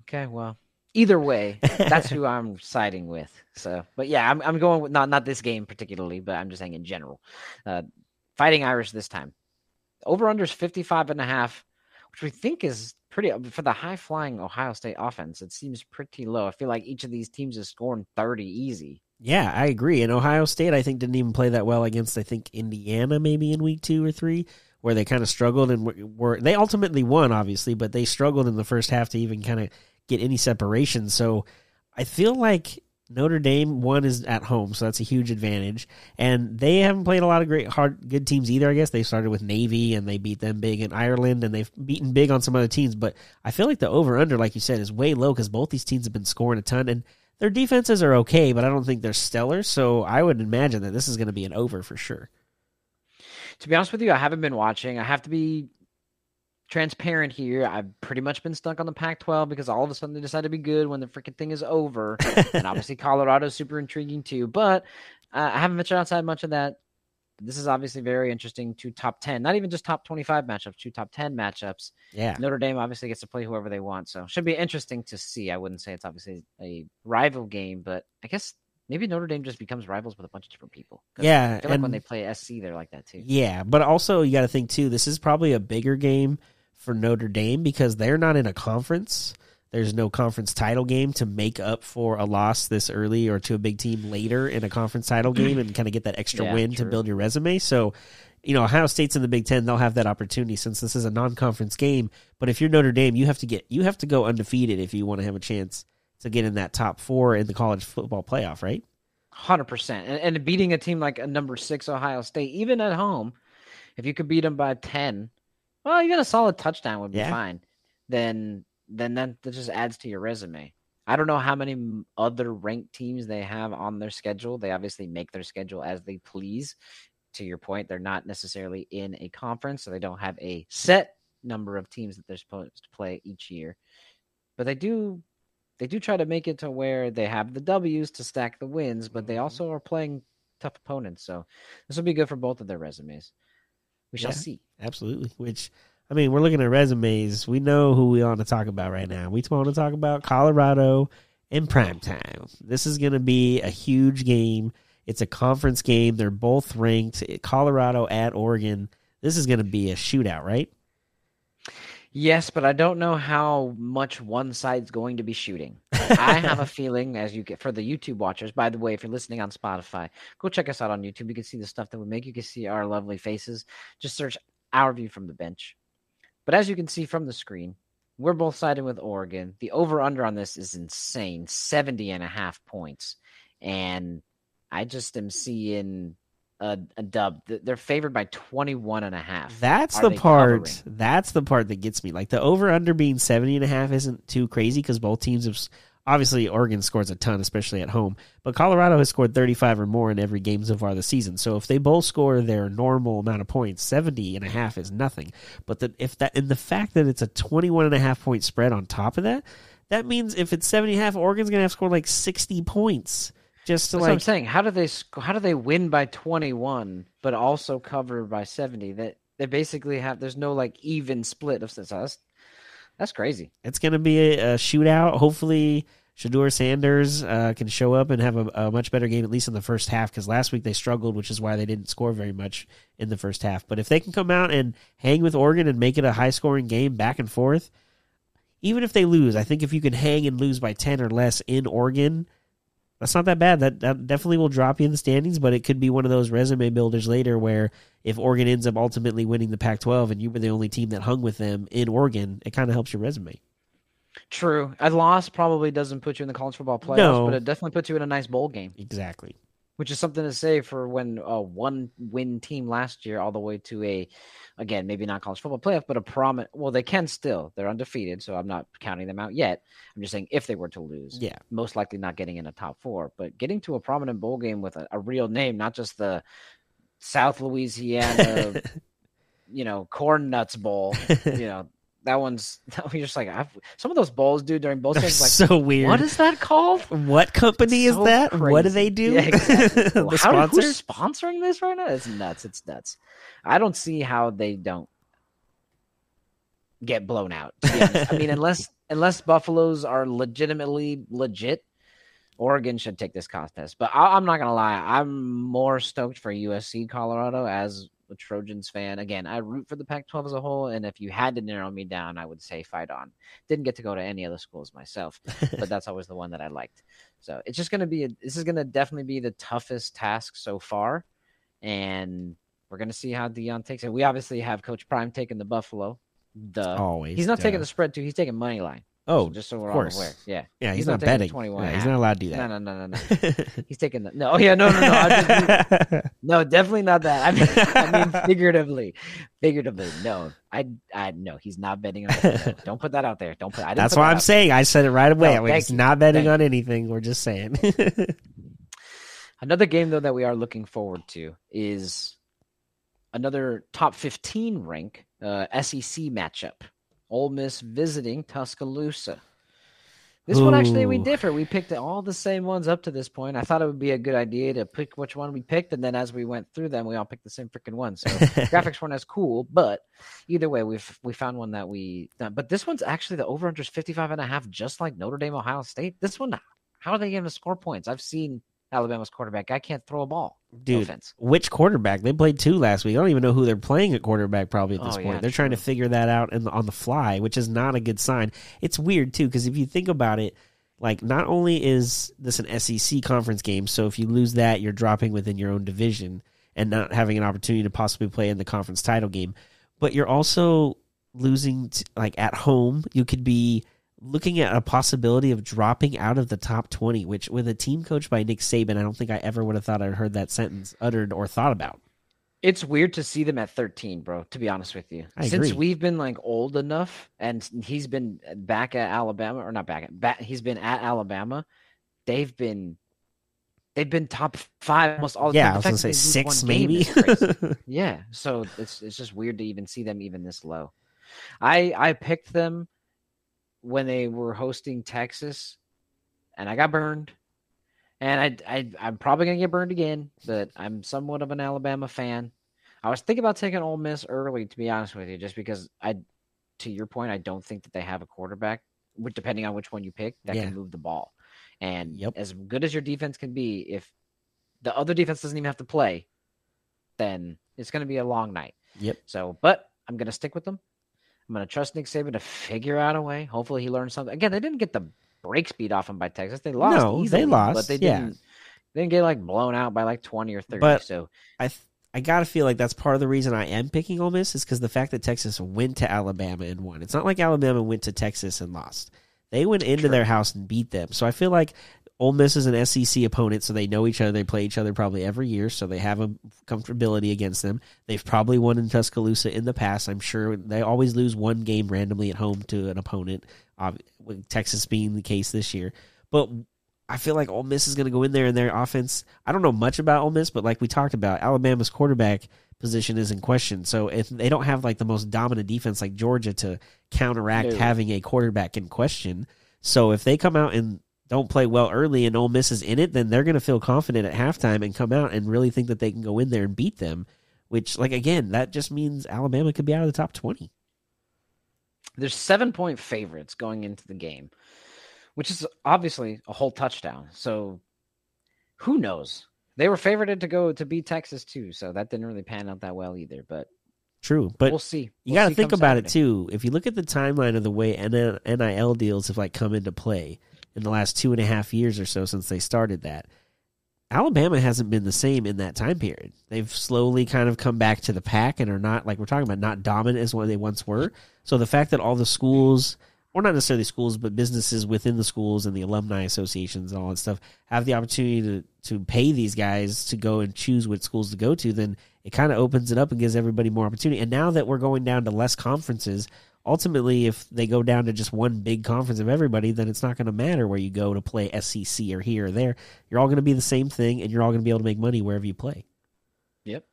[SPEAKER 1] Okay, well, either way, that's who (laughs) I'm siding with. So, but yeah, I'm I'm going with not not this game particularly, but I'm just saying in general. Uh, fighting Irish this time. Over under is 55 and a half, which we think is pretty for the high flying Ohio State offense. It seems pretty low. I feel like each of these teams is scoring 30 easy.
[SPEAKER 2] Yeah, I agree. And Ohio State, I think, didn't even play that well against, I think, Indiana maybe in week two or three, where they kind of struggled and were, were they ultimately won, obviously, but they struggled in the first half to even kind of get any separation. So I feel like Notre Dame one is at home, so that's a huge advantage. And they haven't played a lot of great hard good teams either, I guess. They started with Navy and they beat them big in Ireland and they've beaten big on some other teams, but I feel like the over under like you said is way low cuz both these teams have been scoring a ton and their defenses are okay, but I don't think they're stellar, so I would imagine that this is going to be an over for sure.
[SPEAKER 1] To be honest with you, I haven't been watching. I have to be transparent here. I've pretty much been stuck on the Pac 12 because all of a sudden they decide to be good when the freaking thing is over. (laughs) and obviously, Colorado's super intriguing too. But uh, I haven't ventured outside much of that. This is obviously very interesting. Two top 10, not even just top 25 matchups, two top 10 matchups.
[SPEAKER 2] Yeah.
[SPEAKER 1] Notre Dame obviously gets to play whoever they want. So should be interesting to see. I wouldn't say it's obviously a rival game, but I guess maybe Notre Dame just becomes rivals with a bunch of different people.
[SPEAKER 2] Yeah.
[SPEAKER 1] Like when they play SC, they're like that too.
[SPEAKER 2] Yeah. But also, you got to think too, this is probably a bigger game for Notre Dame because they're not in a conference. There's no conference title game to make up for a loss this early or to a big team later in a conference title game and kind of get that extra
[SPEAKER 1] Yeah,
[SPEAKER 2] win to build your resume. So, you know, Ohio State's in the Big Ten, they'll have that opportunity since this is a non conference game. But if you're Notre Dame, you have to get you have to go undefeated if you want to have a chance to get in that top four in the college football playoff, right?
[SPEAKER 1] Hundred percent, and, and beating a team like a number six Ohio State, even at home, if you could beat them by ten, well, even a solid touchdown would be
[SPEAKER 2] Yeah.
[SPEAKER 1] fine. Then, then that, that just adds to your resume. I don't know how many other ranked teams they have on their schedule. They obviously make their schedule as they please. To your point, they're not necessarily in a conference, so they don't have a set number of teams that they're supposed to play each year. But they do they do try to make it to where they have the W's to stack the wins, but they
[SPEAKER 2] Mhm.
[SPEAKER 1] also are playing tough opponents. So this will be good for both of their resumes. We shall
[SPEAKER 2] Yeah.
[SPEAKER 1] see.
[SPEAKER 2] Absolutely. Which I mean, we're looking at resumes. We know who we want to talk about right now. We want to talk about Colorado in prime time. This is going to be a huge game. It's a conference game. They're both ranked. Colorado at Oregon. This is going to be a shootout, right?
[SPEAKER 1] Yes, but I don't know how much one side's going to be shooting. I have a (laughs) feeling, as you get for the YouTube watchers. By the way, if you're listening on Spotify, go check us out on YouTube. You can see the stuff that we make. You can see our lovely faces. Just search our view from the bench. But as you can see from the screen, we're both siding with Oregon. The over under on this is insane 70 and a half points. And I just am seeing a, a dub. They're favored by 21 and a half.
[SPEAKER 2] That's
[SPEAKER 1] Are
[SPEAKER 2] the part.
[SPEAKER 1] covering?
[SPEAKER 2] That's the part that gets me. Like the over under being 70 and a half isn't too crazy because both teams have. Obviously, Oregon scores a ton, especially at home. But Colorado has scored 35 or more in every game so far this season. So if they both score their normal amount of points, 70 and a half is nothing. But the, if that and the fact that it's a 21 and a half point spread on top of that, that means if it's 70 and a half, Oregon's going to have scored like 60 points just to
[SPEAKER 1] That's what I'm saying. How do they sc- how do they win by 21 but also cover by 70? That they basically have there's no like even split of so that's that's crazy.
[SPEAKER 2] it's going to be a, a shootout. Hopefully, Shedeur Sanders uh, can show up and have a, a much better game, at least in the first half, because last week they struggled, which is why they didn't score very much in the first half. But if they can come out and hang with Oregon and make it a high scoring game back and forth, even if they lose, I think if you can hang and lose by 10 or less in Oregon, that's not that bad. That, that definitely will drop you in the standings, but it could be one of those resume builders later where if Oregon ends up ultimately winning the Pac 12 and you were the only team that hung with them in Oregon, it kind of helps your resume.
[SPEAKER 1] True. A loss probably doesn't put you in the college football playoffs,
[SPEAKER 2] No.
[SPEAKER 1] but it definitely puts you in a nice bowl game,
[SPEAKER 2] Exactly.
[SPEAKER 1] which is something to say for when a one win team last year all the way to a again, maybe not college football playoff, but a prominent well, they can still. They're undefeated, so I'm not counting them out yet. I'm just saying if they were to lose.
[SPEAKER 2] Yeah.
[SPEAKER 1] most likely not getting in a top four, but getting to a prominent bowl game with a, a real name, not just the South Louisiana, (laughs) you know, corn nuts bowl. You know, that one's (laughs) you're just like I've, some of those bowls, dude, during bowl (laughs)
[SPEAKER 2] They're
[SPEAKER 1] like
[SPEAKER 2] so weird.
[SPEAKER 1] what is that called?
[SPEAKER 2] What company is
[SPEAKER 1] So
[SPEAKER 2] that? What do they do?
[SPEAKER 1] Yeah, exactly. (laughs)
[SPEAKER 2] the
[SPEAKER 1] How,
[SPEAKER 2] sponsor?
[SPEAKER 1] who's sponsoring this right now? It's nuts. It's nuts. I don't see how they don't get blown out. to be honest. I mean, unless unless Buffaloes are legitimately legit, Oregon should take this contest. But I, I'm not gonna lie, I'm more stoked for USC Colorado as a Trojans fan. Again, I root for the Pac-12 as a whole, and if you had to narrow me down, I would say fight on. Didn't get to go to any other schools myself, but (laughs) that's always the one that I liked. So it's just going to be a, this is going to definitely be the toughest task so far, and we're going to see how Deion takes it. We obviously have Coach Prime taking the Buffalo. Duh.
[SPEAKER 2] Always.
[SPEAKER 1] He's not
[SPEAKER 2] duh.
[SPEAKER 1] taking the spread too. He's taking money line.
[SPEAKER 2] Oh,
[SPEAKER 1] just so we're all aware. Yeah.
[SPEAKER 2] yeah. He's,
[SPEAKER 1] he's
[SPEAKER 2] not,
[SPEAKER 1] not
[SPEAKER 2] betting.
[SPEAKER 1] 21
[SPEAKER 2] Yeah, he's not allowed to do that.
[SPEAKER 1] no, no, no, no. no. (laughs) He's taking the no. Oh yeah, no, no, no. Just, (laughs) no, definitely not that. I mean, I mean (laughs) figuratively, figuratively. No, I, I no. He's not betting on. Don't put that out there. Don't put. I didn't
[SPEAKER 2] That's why
[SPEAKER 1] that
[SPEAKER 2] I'm saying. I said it right away.
[SPEAKER 1] No,
[SPEAKER 2] We're just
[SPEAKER 1] you.
[SPEAKER 2] not betting
[SPEAKER 1] Thank
[SPEAKER 2] on anything. We're just saying.
[SPEAKER 1] Another game though that we are looking forward to is another top 15 rank uh, SEC matchup. Ole Miss visiting Tuscaloosa. This one actually we differ. We picked all the same ones up to this point. I thought it would be a good idea to pick which one we picked, and then as we went through them, we all picked the same freaking one. So (laughs) graphics weren't as cool, but either way, we've we found one that we. But this one's actually the over under is 55 and a half, just like Notre Dame, Ohio State. This one, how are they going to score points? I've seen Alabama's quarterback. I can't throw a ball.
[SPEAKER 2] Dude, which quarterback? They played two last week. I don't even know who they're playing at quarterback probably at this
[SPEAKER 1] Oh,
[SPEAKER 2] point.
[SPEAKER 1] yeah,
[SPEAKER 2] they're trying to figure that out in the, on the fly, which is not a good sign. It's weird too because if you think about it, like not only is this an SEC conference game, so if you lose that, you're dropping within your own division and not having an opportunity to possibly play in the conference title game, but you're also losing t- like at home. You could be looking at a possibility of dropping out of the top 20, which with a team coached by Nick Saban, I don't think I ever would have thought I'd heard that sentence uttered or thought about.
[SPEAKER 1] It's weird to see them at 13, bro, to be honest with you.
[SPEAKER 2] I
[SPEAKER 1] Since
[SPEAKER 2] agree.
[SPEAKER 1] we've been like old enough and he's been back at Alabama or not back at back, he's been at Alabama, they've been they've been top 5 almost all the
[SPEAKER 2] yeah, I was going to say
[SPEAKER 1] that they lose
[SPEAKER 2] six maybe. (laughs)
[SPEAKER 1] yeah, so it's it's just weird to even see them even this low. I I picked them when they were hosting Texas and I got burned. And I, I I'm probably gonna get burned again, but I'm somewhat of an Alabama fan. I was thinking about taking Ole Miss early, to be honest with you, just because I, to your point, I don't think that they have a quarterback, which depending on which one you pick, that
[SPEAKER 2] Yeah.
[SPEAKER 1] can move the ball. And
[SPEAKER 2] Yep.
[SPEAKER 1] as good as your defense can be, if the other defense doesn't even have to play, then it's going to be a long night.
[SPEAKER 2] Yep.
[SPEAKER 1] So, but I'm going to stick with them. I'm going to trust Nick Saban to figure out a way. Hopefully, he learns something. Again, they didn't get the break speed off him by Texas. They lost.
[SPEAKER 2] No, they lost,
[SPEAKER 1] but they didn't. They didn't get like blown out by like 20 or 30.
[SPEAKER 2] But-
[SPEAKER 1] so
[SPEAKER 2] I th- I gotta feel like that's part of the reason I am picking Ole Miss is because the fact that Texas went to Alabama and won. It's not like Alabama went to Texas and lost. They went into
[SPEAKER 1] True.
[SPEAKER 2] their house and beat them. So I feel like Ole Miss is an SEC opponent, so they know each other. They play each other probably every year, so they have a comfortability against them. They've probably won in Tuscaloosa in the past. I'm sure they always lose one game randomly at home to an opponent. With Texas being the case this year, but I feel like Ole Miss is going to go in there and their offense. I don't know much about Ole Miss, but like we talked about, Alabama's quarterback position is in question. So if they don't have like the most dominant defense like Georgia to counteract
[SPEAKER 1] No.
[SPEAKER 2] having a quarterback in question, so if they come out and don't play well early and Ole Miss is in it, then they're going to feel confident at halftime and come out and really think that they can go in there and beat them. Which, like again, that just means Alabama could be out of the top twenty.
[SPEAKER 1] there's seven point favorites going into the game, which is obviously a whole touchdown. So who knows? They were favored to go to beat Texas too, so that didn't really pan out that well either. But
[SPEAKER 2] True, but
[SPEAKER 1] we'll see.
[SPEAKER 2] You
[SPEAKER 1] We'll
[SPEAKER 2] got to think about it too. If you look at the timeline of the way NIL deals have like come into play in the last two and a half years or so since they started that, Alabama hasn't been the same in that time period. They've slowly kind of come back to the pack and are not like we're talking about not dominant as what they once were. So the fact that all the schools, or not necessarily schools, but businesses within the schools and the alumni associations and all that stuff have the opportunity to to pay these guys to go and choose what schools to go to, then it kind of opens it up and gives everybody more opportunity. And now that we're going down to less conferences, ultimately, if they go down to just one big conference of everybody, then it's not going to matter where you go to play SEC or here or there. You're all going to be the same thing, and you're all going to be able to make money wherever you play.
[SPEAKER 1] Yep.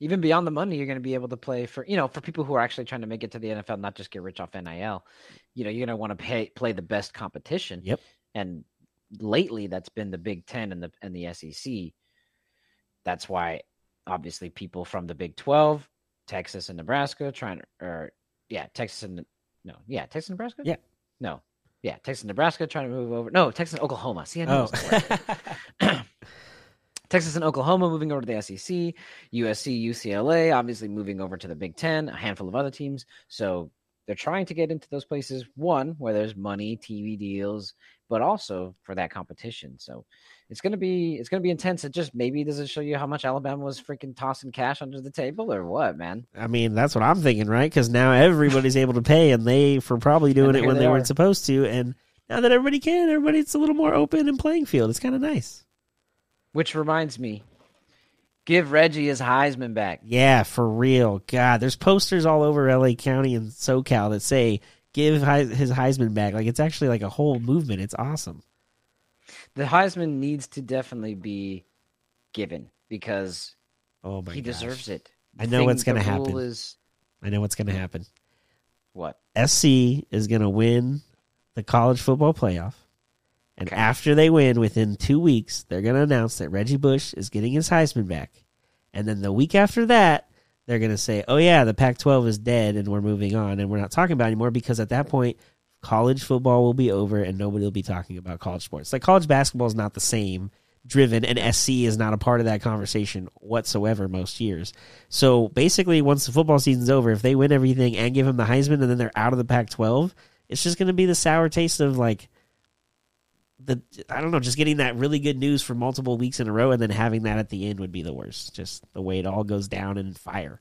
[SPEAKER 1] Even beyond the money, you're going to be able to play for you know for people who are actually trying to make it to the NFL, not just get rich off NIL. You know, you're going to want to pay play the best competition.
[SPEAKER 2] Yep.
[SPEAKER 1] And lately, that's been the Big Ten and the and the SEC. That's why, obviously, people from the Big Twelve, Texas and Nebraska, trying to, or yeah, Texas and no, yeah, Texas and Nebraska.
[SPEAKER 2] Yeah.
[SPEAKER 1] No. Yeah, Texas and Nebraska trying to move over. No, Texas and Oklahoma. See, I know
[SPEAKER 2] Oh,
[SPEAKER 1] this is (laughs) the right. (clears throat) Texas and Oklahoma moving over to the SEC, USC, UCLA obviously moving over to the Big Ten, a handful of other teams. So they're trying to get into those places, one, where there's money, TV deals, but also for that competition. So it's gonna be it's gonna be intense. It just maybe does it show you how much Alabama was freaking tossing cash under the table or what, man?
[SPEAKER 2] I mean, that's what I'm thinking, right? Because now everybody's able to pay, and they for probably doing it when
[SPEAKER 1] they
[SPEAKER 2] they weren't supposed to, and now that everybody can, everybody's a little more open and playing field. It's kind of nice.
[SPEAKER 1] Which reminds me, give Reggie his Heisman back.
[SPEAKER 2] Yeah, for real. God, there's posters all over LA County and SoCal that say "Give his Heisman back." Like it's actually like a whole movement. It's awesome.
[SPEAKER 1] The Heisman needs to definitely be given because
[SPEAKER 2] Oh my
[SPEAKER 1] he
[SPEAKER 2] gosh.
[SPEAKER 1] deserves it.
[SPEAKER 2] I know
[SPEAKER 1] Thing-
[SPEAKER 2] what's gonna happen.
[SPEAKER 1] Is
[SPEAKER 2] I know what's going to happen.
[SPEAKER 1] what?
[SPEAKER 2] SC is going to win the college football playoff. And
[SPEAKER 1] Okay.
[SPEAKER 2] after they win, within two weeks, they're going to announce that Reggie Bush is getting his Heisman back. And then the week after that, they're going to say, oh, yeah, the Pac 12 is dead and we're moving on and we're not talking about anymore because at that point, college football will be over and nobody will be talking about college sports. Like college basketball is not the same driven and SC is not a part of that conversation whatsoever most years. So basically once the football season's over, if they win everything and give them the Heisman and then they're out of the Pac 12, it's just going to be the sour taste of like the I don't know, just getting that really good news for multiple weeks in a row and then having that at the end would be the worst. Just the way it all goes down in fire.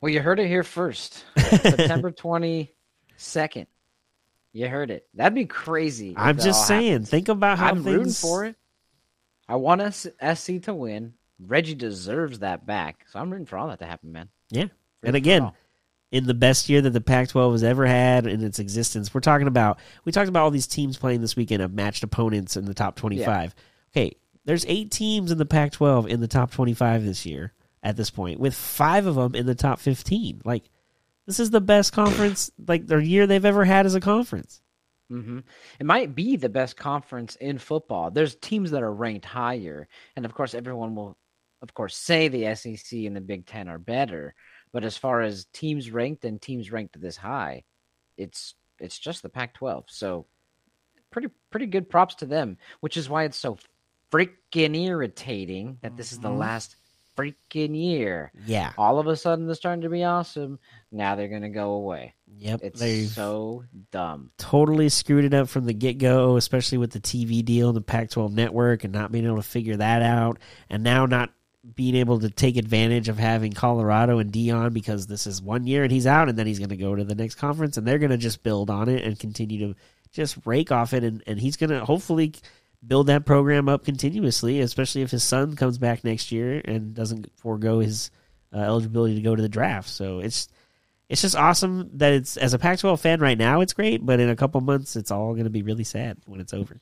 [SPEAKER 1] Well, you heard it here first. (laughs) September twenty second. You heard it. That'd be crazy.
[SPEAKER 2] I'm just saying,
[SPEAKER 1] happens.
[SPEAKER 2] think about how
[SPEAKER 1] I'm
[SPEAKER 2] things
[SPEAKER 1] rooting for it. I want us SC to win. Reggie deserves that back, so I'm rooting for all that to happen, man.
[SPEAKER 2] Yeah. And again. In the best year that the Pac-12 has ever had in its existence. We're talking about we talked about all these teams playing this weekend of matched opponents in the top 25. Okay, there's 8 teams in the Pac-12 in the top 25 this year at this point with 5 of them in the top 15. Like this is the best conference like the year they've ever had as a conference.
[SPEAKER 1] hmm It might be the best conference in football. There's teams that are ranked higher, and of course, everyone will, of course, say the SEC and the Big Ten are better. But as far as teams ranked and teams ranked this high, it's it's just the Pac-12. So pretty pretty good props to them. Which is why it's so freaking irritating that this is the
[SPEAKER 2] Mhm.
[SPEAKER 1] last freaking year.
[SPEAKER 2] Yeah.
[SPEAKER 1] All of a sudden, they're starting to be awesome. Now they're gonna go away.
[SPEAKER 2] Yep.
[SPEAKER 1] It's
[SPEAKER 2] They've
[SPEAKER 1] so dumb.
[SPEAKER 2] totally screwed it up from the get go, especially with the TV deal and the Pac 12 network and not being able to figure that out. And now not being able to take advantage of having Colorado and Deion because this is one year and he's out and then he's going to go to the next conference and they're going to just build on it and continue to just rake off it. And, and he's going to hopefully build that program up continuously, especially if his son comes back next year and doesn't forego his uh, eligibility to go to the draft. So it's it's just awesome that it's as a Pac-12 fan right now. It's great, but in a couple months, it's all going to be really sad when it's over.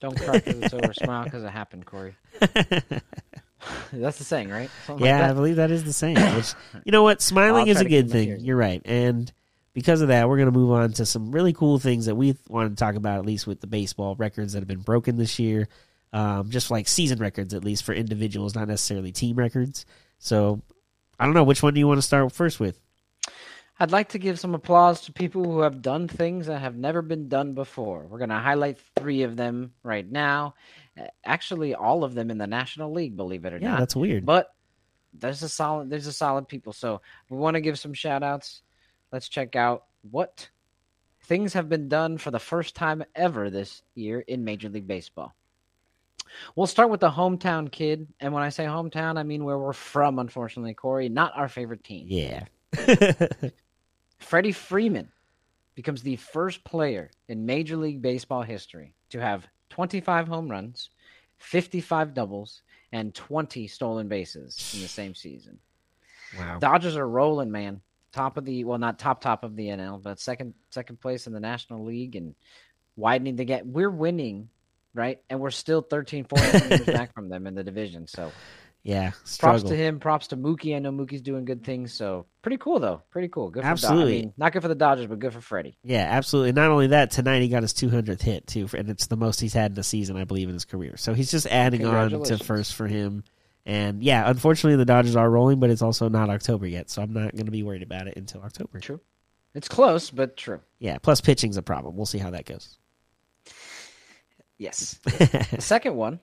[SPEAKER 1] Don't cry because it's over. Smile because it happened, Corey. (laughs) (laughs) That's the saying, right? Something
[SPEAKER 2] yeah, I
[SPEAKER 1] like that.
[SPEAKER 2] believe that is the same. Which you know what, (coughs) smiling is a good thing. You're right, and because of that, we're going to move on to some really cool things that we wanted to talk about, at least with the baseball records that have been broken this year. Um, just like season records, at least for individuals, not necessarily team records. So I don't know which one do you want to start first with.
[SPEAKER 1] I'd like to give some applause to people who have done things that have never been done before. We're going to highlight three of them right now. Uh, Actually, all of them in the National League, believe it or not.
[SPEAKER 2] Yeah,
[SPEAKER 1] not.
[SPEAKER 2] that's weird.
[SPEAKER 1] But there's a solid there's a solid people. So we want to give some shout outs. Let's check out what things have been done for the first time ever this year in Major League Baseball. We'll start with the hometown kid, and when I say hometown, I mean where we're from. Unfortunately, Corey, not our favorite team.
[SPEAKER 2] yeah. (laughs)
[SPEAKER 1] Freddie Freeman becomes the first player in Major League Baseball history to have 25 home runs, 55 doubles, and 20 stolen bases in the same season.
[SPEAKER 2] wow.
[SPEAKER 1] Dodgers are rolling, man. Top of the well, not top top of the NL, but second second place in the National League and widening the gap. We're winning, right? And we're still 13, 14 games (laughs) back from them in the division. So
[SPEAKER 2] Yeah.
[SPEAKER 1] props to him. Props to Mookie. I know Mookie's doing good things. So pretty cool though. Pretty cool. Good for
[SPEAKER 2] Absolutely.
[SPEAKER 1] Dod- I mean, not good for the Dodgers, but good for Freddie.
[SPEAKER 2] Yeah, absolutely. Not only that, tonight he got his 200th hit too, and it's the most he's had in a season, I believe, in his career. So he's just adding on to first for him. And yeah, unfortunately, the Dodgers are rolling, but it's also not October yet, so I'm not going to be worried about it until October.
[SPEAKER 1] True. It's close, but true.
[SPEAKER 2] Yeah. Plus, pitching's a problem. We'll see how that goes.
[SPEAKER 1] Yes. (laughs) the second one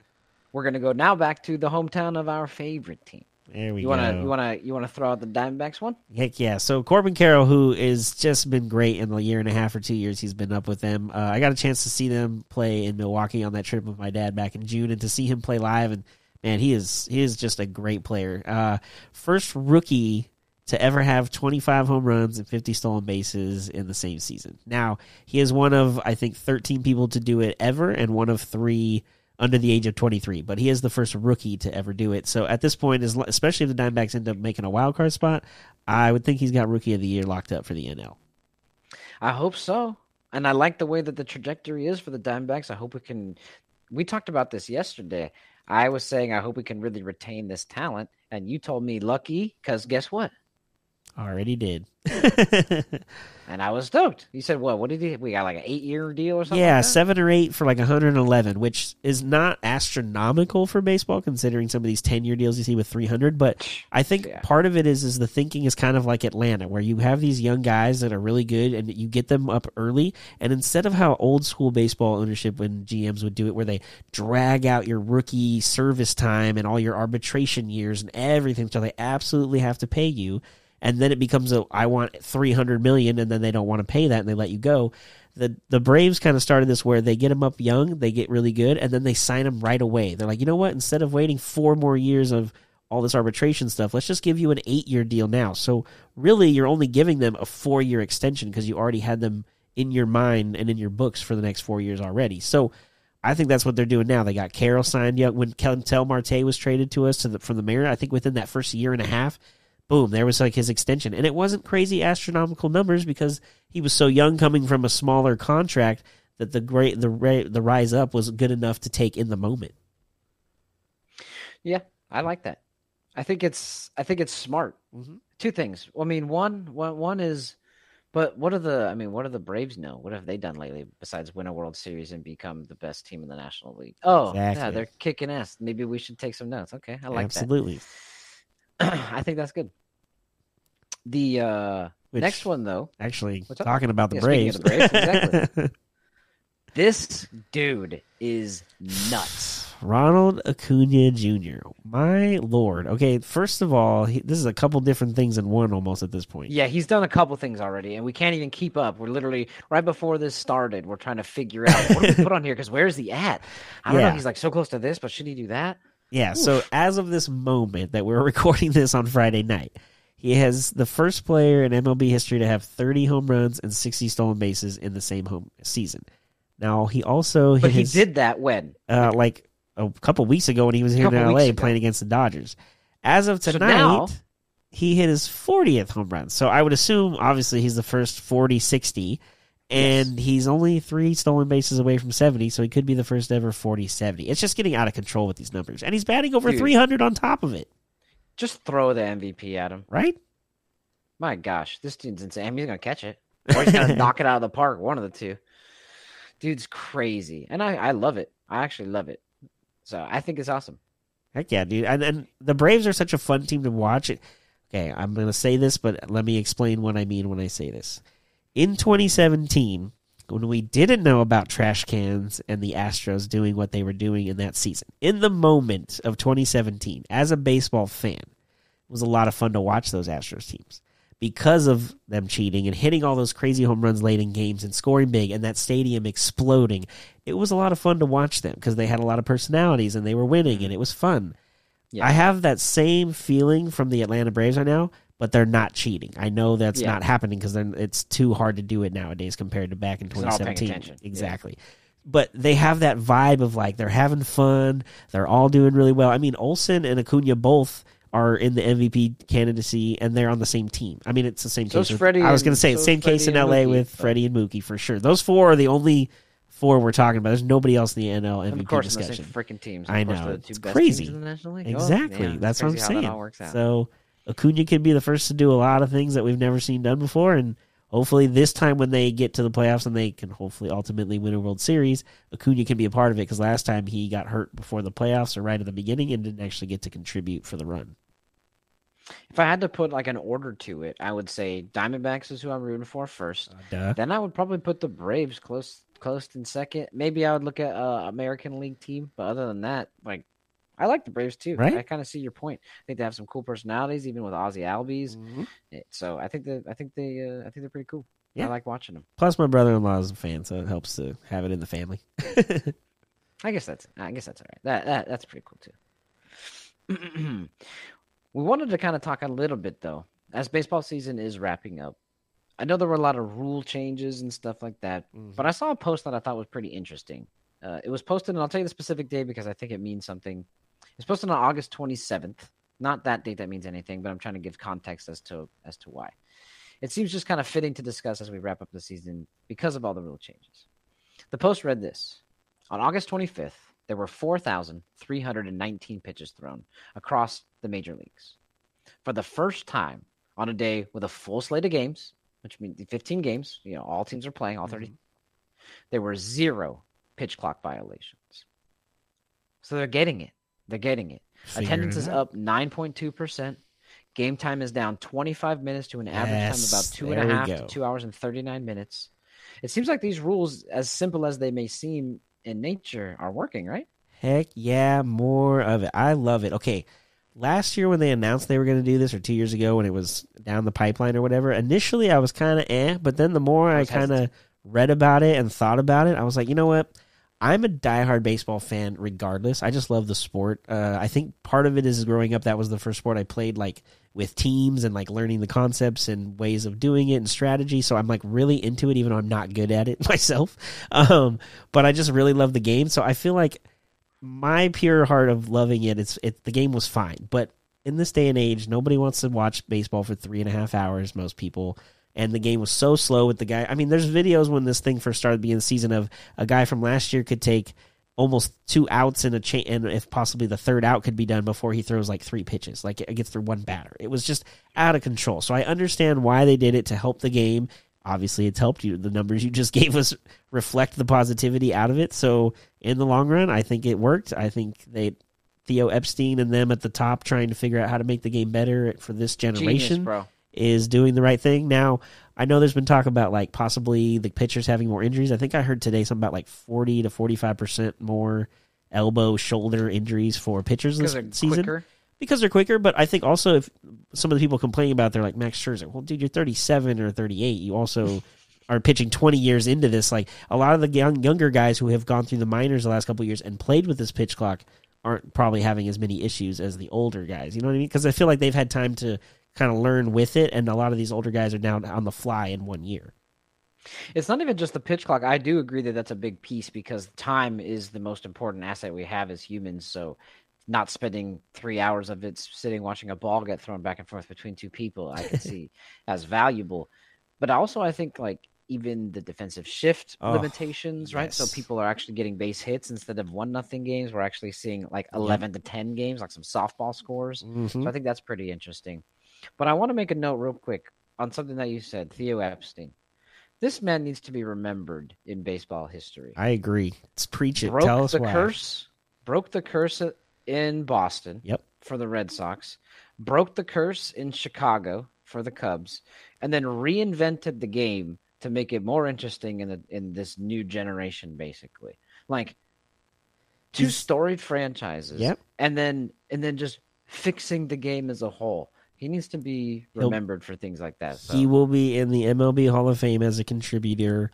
[SPEAKER 1] we're gonna go now back to the hometown of our favorite team.
[SPEAKER 2] There we
[SPEAKER 1] You
[SPEAKER 2] go.
[SPEAKER 1] wanna you wanna you wanna throw out the Diamondbacks one?
[SPEAKER 2] Heck yeah. So Corbin Carroll, who has just been great in the year and a half or two years he's been up with them. Uh, I got a chance to see them play in Milwaukee on that trip with my dad back in June and to see him play live and man, he is he is just a great player. Uh, first rookie to ever have 25 home runs and 50 stolen bases in the same season. Now, he is one of I think 13 people to do it ever and one of 3 under the age of 23, but he is the first rookie to ever do it. So at this point, especially if the Diamondbacks end up making a wild card spot, I would think he's got rookie of the year locked up for the NL.
[SPEAKER 1] I hope so. And I like the way that the trajectory is for the Diamondbacks. I hope we can. We talked about this yesterday. I was saying I hope we can really retain this talent, and you told me lucky because guess what?
[SPEAKER 2] Already did. (laughs)
[SPEAKER 1] And I was stoked. You said what? What did he? We got like an eight-year deal or something.
[SPEAKER 2] yeah,
[SPEAKER 1] like
[SPEAKER 2] seven or eight for like 111, which is not astronomical for baseball considering some of these 10 year deals you see with 300. But I think
[SPEAKER 1] Yeah.
[SPEAKER 2] part of it is is the thinking is kind of like Atlanta, where you have these young guys that are really good and you get them up early. And instead of how old school baseball ownership and GMs would do it, where they drag out your rookie service time and all your arbitration years and everything, so they absolutely have to pay you. And then it becomes a I want 300 million, and then they don't want to pay that and they let you go the the Braves kind of started this where they get them up young, they get really good, and then they sign them right away. They're like, you know what? Instead of waiting four more years of all this arbitration stuff, let's just give you an eight year deal now. So really, you're only giving them a four year extension because you already had them in your mind and in your books for the next four years already. So. I think that's what they're doing now. They got Carroll signed young when Ketel Marte was traded to us to the, from the Mariners. I think within that first year and a half, boom, there was like his extension. And it wasn't crazy astronomical numbers because he was so young coming from a smaller contract that the great the the rise up was good enough to take in the moment.
[SPEAKER 1] Yeah, I like that. I think it's I think it's smart.
[SPEAKER 2] Mhm.
[SPEAKER 1] Two things. I mean, one one one is, but what are the? I mean, what do the Braves know? What have they done lately besides win a World Series and become the best team in the National League? Oh, yeah, they're kicking ass. Maybe we should take some notes. Okay, I like that.
[SPEAKER 2] Absolutely.
[SPEAKER 1] that. (clears throat) I think that's good. The uh
[SPEAKER 2] Which,
[SPEAKER 1] next one though,
[SPEAKER 2] actually, talking about the
[SPEAKER 1] Yeah,
[SPEAKER 2] Braves.
[SPEAKER 1] the Braves, exactly. (laughs) this dude is nuts.
[SPEAKER 2] Ronald Acuna Jr. My lord. Okay, first of all, he, this is a couple different things in one almost at this point.
[SPEAKER 1] Yeah, he's done a couple things already, and we can't even keep up. We're literally right before this started. We're trying to figure out what do we put on here because where's he at? I don't
[SPEAKER 2] Yeah.
[SPEAKER 1] know. He's like so close to this, but should he do that?
[SPEAKER 2] Yeah, so as of this moment that we're (laughs) recording this on Friday night, he has the first player in MLB history to have 30 home runs and 60 stolen bases in the same home season. Now, he also
[SPEAKER 1] But he did that when?
[SPEAKER 2] uh, like a couple weeks ago when he was here in LA playing against the Dodgers. As of
[SPEAKER 1] So
[SPEAKER 2] tonight,
[SPEAKER 1] now-
[SPEAKER 2] he hit his 40th home run. So I would assume, obviously, he's the first 40 60, and he's only three stolen bases away from 70, so he could be the first ever 40 70. It's just getting out of control with these numbers. And he's batting over
[SPEAKER 1] Dude.
[SPEAKER 2] 300 on top of it,
[SPEAKER 1] Just throw the MVP at him.
[SPEAKER 2] right?
[SPEAKER 1] My gosh, this dude's insane. He's gonna catch it, or he's gonna (laughs) knock it out of the park. One of the two. Dude's crazy, and I I love it. I actually love it. So I think it's awesome.
[SPEAKER 2] Heck yeah, dude. And, and the Braves are such a fun team to watch. Okay, I'm going to say this, but let me explain what I mean when I say this. In 2017, when we didn't know about trash cans and the Astros doing what they were doing in that season, in the moment of 2017, as a baseball fan, it was a lot of fun to watch those Astros teams because of them cheating and hitting all those crazy home runs late in games and scoring big and that stadium exploding. It was a lot of fun to watch them because they had a lot of personalities and they were winning and it was fun.
[SPEAKER 1] Yeah.
[SPEAKER 2] I have that same feeling from the Atlanta Braves right now, but they're not cheating. I know that's
[SPEAKER 1] Yeah.
[SPEAKER 2] not happening because it's too hard to do it nowadays compared to back in
[SPEAKER 1] they're all paying
[SPEAKER 2] 2017.
[SPEAKER 1] attention. Yeah.
[SPEAKER 2] Exactly. But they have that vibe of like they're having fun. They're all doing really well. I mean, Olson and Acuna both are in the MVP candidacy, and they're on the same team. I mean, it's the same
[SPEAKER 1] So's
[SPEAKER 2] case. with-
[SPEAKER 1] Freddie
[SPEAKER 2] I was going to say
[SPEAKER 1] so's
[SPEAKER 2] same case in
[SPEAKER 1] Freddie
[SPEAKER 2] LA
[SPEAKER 1] Mookie,
[SPEAKER 2] with
[SPEAKER 1] but-
[SPEAKER 2] Freddie and Mookie for sure. Those four are the only four we're talking about. There's nobody else in the NL MVP
[SPEAKER 1] of course,
[SPEAKER 2] discussion.
[SPEAKER 1] freaking teams.
[SPEAKER 2] I know,
[SPEAKER 1] the two
[SPEAKER 2] it's
[SPEAKER 1] best
[SPEAKER 2] crazy.
[SPEAKER 1] teams in the National League. Oh,
[SPEAKER 2] Exactly.
[SPEAKER 1] yeah,
[SPEAKER 2] That's what I'm
[SPEAKER 1] crazy how that
[SPEAKER 2] saying.
[SPEAKER 1] all works out.
[SPEAKER 2] So Acuna could be the first to do a lot of things that we've never seen done before, and hopefully this time when they get to the playoffs and they can hopefully ultimately win a World Series, Acuna can be a part of it because last time he got hurt before the playoffs or right at the beginning and didn't actually get to contribute for the run.
[SPEAKER 1] If I had to put like an order to it, I would say Diamondbacks is who I'm rooting for first.
[SPEAKER 2] Duh.
[SPEAKER 1] Then I would probably put the Braves close close in second. Maybe I would look at uh, American League team, but other than that, like I like the Braves too.
[SPEAKER 2] Right?
[SPEAKER 1] I kind of see your point. I think they have some cool personalities, even with Ozzie Albies.
[SPEAKER 2] Mhm.
[SPEAKER 1] Eh, So I think that I think they uh, I think they're pretty cool.
[SPEAKER 2] Yeah.
[SPEAKER 1] I like watching them.
[SPEAKER 2] Plus, my brother-in-law is a fan, so it helps to have it in the family. (laughs)
[SPEAKER 1] I guess that's I guess that's all right. That, that that's pretty cool too. (clears throat) we wanted to kind of talk a little bit though, as baseball season is wrapping up. I know there were a lot of rule changes and stuff like that, but I saw a post that I thought was pretty interesting. Uh, it was posted, and I'll tell you the specific day because I think it means something. It's posted on August 27th. Not that date that means anything, but I'm trying to give context as to as to why. It seems just kind of fitting to discuss as we wrap up the season because of all the rule changes. The post read this: On August 25th, there were 4,319 pitches thrown across the major leagues. For the first time on a day with a full slate of games, which means 15 games, you know, all teams are playing, all 30, mm-hmm. there were zero pitch clock violations. So they're getting it. They're getting it. Attendance
[SPEAKER 2] it
[SPEAKER 1] is up 9.2%. Game time is down 25 minutes to an average time of about two and a half to two hours and 39 minutes. It seems like these rules, as simple as they may seem in nature, are working, right?
[SPEAKER 2] Heck yeah, more of it. I love it. Okay, last year when they announced they were going to do this, or two years ago when it was down the pipeline or whatever, initially I was kind of eh, but then the more I
[SPEAKER 1] was
[SPEAKER 2] kind of read about it and thought about it, I was like, you know what? I'm a diehard baseball fan regardless. I just love the sport. Uh, I think part of it is growing up, that was the first sport I played like with teams and like learning the concepts and ways of doing it and strategy. So I'm like really into it, even though I'm not good at it (laughs) myself. Um, but I just really love the game. So I feel like my pure heart of loving it, it's it the game was fine. But in this day and age, nobody wants to watch baseball for three and a half hours, most people. And the game was so slow with the guy. I mean, there's videos when this thing first started being the season of a guy from last year could take almost two outs in a chain, and if possibly the third out could be done before he throws like three pitches, like it gets through one batter. It was just out of control. So I understand why they did it to help the game. Obviously, it's helped you. The numbers you just (laughs) gave us reflect the positivity out of it. So in the long run, I think it worked. I think they Theo Epstein and them at the top trying to figure out how to make the game better for this
[SPEAKER 1] Genius,
[SPEAKER 2] generation
[SPEAKER 1] bro.
[SPEAKER 2] Is doing the right thing. Now, I know there's been talk about like possibly the pitchers having more injuries. I think I heard today something about like 40 to 45% more elbow, shoulder injuries for pitchers this
[SPEAKER 1] Because they're
[SPEAKER 2] season
[SPEAKER 1] quicker.
[SPEAKER 2] because they're quicker. But I think also if some of the people complaining about, it, they're like Max Scherzer. Well, dude, you're 37 or 38. You also (laughs) are pitching 20 years into this. Like a lot of the young, younger guys who have gone through the minors the last couple of years and played with this pitch clock aren't probably having as many issues as the older guys. You know what I mean? Because I feel like they've had time to kind of learn with it, and a lot of these older guys are now on the fly in one year.
[SPEAKER 1] It's not even just the pitch clock. I do agree that that's a big piece because time is the most important asset we have as humans. So, not spending three hours of it sitting watching a ball get thrown back and forth between two people, I can (laughs) see as valuable. But also, I think like even the defensive shift
[SPEAKER 2] Oh,
[SPEAKER 1] limitations, right? So people are actually getting base hits instead of one nothing games. We're actually seeing like eleven to ten games, like some softball scores. So mm-hmm. I think that's pretty interesting. But I want to make a note real quick on something that you said, Theo Epstein. This man needs to be remembered in baseball history.
[SPEAKER 2] I agree. Let's preach it.
[SPEAKER 1] broke
[SPEAKER 2] Tell us
[SPEAKER 1] the
[SPEAKER 2] why.
[SPEAKER 1] curse, broke the curse in Boston
[SPEAKER 2] Yep.
[SPEAKER 1] for the Red Sox, broke the curse in Chicago for the Cubs, and then reinvented the game to make it more interesting in the in this new generation, basically. Like two storied franchises.
[SPEAKER 2] Yep.
[SPEAKER 1] And then and then just fixing the game as a whole. He needs to be
[SPEAKER 2] He'll-
[SPEAKER 1] remembered for things like that. So.
[SPEAKER 2] He will be in the MLB Hall of Fame as a contributor,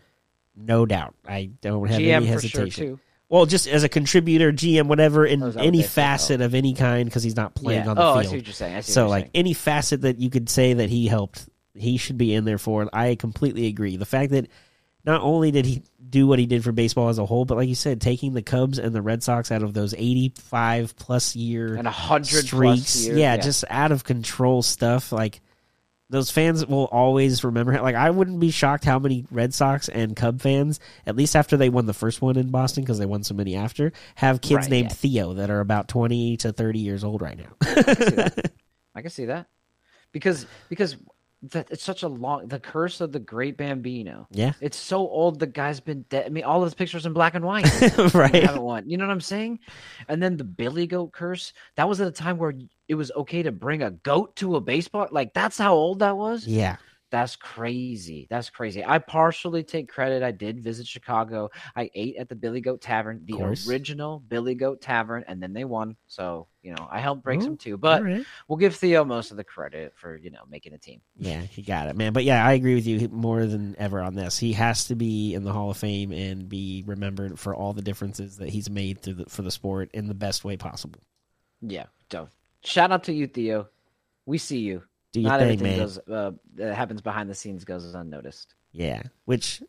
[SPEAKER 2] no doubt. I don't have
[SPEAKER 1] GM
[SPEAKER 2] any
[SPEAKER 1] sure
[SPEAKER 2] hesitation.
[SPEAKER 1] too.
[SPEAKER 2] Well, just as a contributor, GM, whatever, in
[SPEAKER 1] Oh, is that what
[SPEAKER 2] any facet of any kind, because he's not playing
[SPEAKER 1] Yeah.
[SPEAKER 2] on the
[SPEAKER 1] oh, I see
[SPEAKER 2] field.
[SPEAKER 1] what you're saying.
[SPEAKER 2] So,
[SPEAKER 1] you're
[SPEAKER 2] like
[SPEAKER 1] saying.
[SPEAKER 2] any facet that you could say that he helped, he should be in there for. I completely agree. The fact that not only did he do what he did for baseball as a whole, but like you said, taking the Cubs and the Red Sox out of those eighty-five plus year
[SPEAKER 1] and a hundred
[SPEAKER 2] streaks,
[SPEAKER 1] plus years.
[SPEAKER 2] yeah, just out of control stuff. Like those fans will always remember. Like I wouldn't be shocked how many Red Sox and Cub fans, at least after they won the first one in Boston, because they won so many after, have kids
[SPEAKER 1] Right,
[SPEAKER 2] named
[SPEAKER 1] yeah.
[SPEAKER 2] Theo that are about twenty to thirty years old right now.
[SPEAKER 1] I can see that. (laughs) I can see that because because that it's such a long the curse of the great Bambino.
[SPEAKER 2] yeah,
[SPEAKER 1] It's so old. The guy's been dead. I mean, all of his pictures in black and white. (laughs)
[SPEAKER 2] Right.
[SPEAKER 1] haven't won. You know what I'm saying? And then the Billy Goat curse. That was at a time where it was okay to bring a goat to a baseball. Like that's how old that was.
[SPEAKER 2] Yeah,
[SPEAKER 1] That's crazy. That's crazy. I partially take credit. I did visit Chicago. I ate at the Billy Goat Tavern, the original Billy Goat Tavern, and then they won. So, you know, I helped break
[SPEAKER 2] Ooh,
[SPEAKER 1] some too. But
[SPEAKER 2] right.
[SPEAKER 1] we'll give Theo most of the credit for, you know, making a team.
[SPEAKER 2] Yeah, he got it, man. But yeah, I agree with you more than ever on this. He has to be in the Hall of Fame and be remembered for all the differences that he's made through the, for the sport in the best way possible.
[SPEAKER 1] Yeah. So shout out to you, Theo. We see you.
[SPEAKER 2] Do your
[SPEAKER 1] Not
[SPEAKER 2] thing,
[SPEAKER 1] everything
[SPEAKER 2] man.
[SPEAKER 1] goes uh, that happens behind the scenes goes unnoticed.
[SPEAKER 2] Yeah, which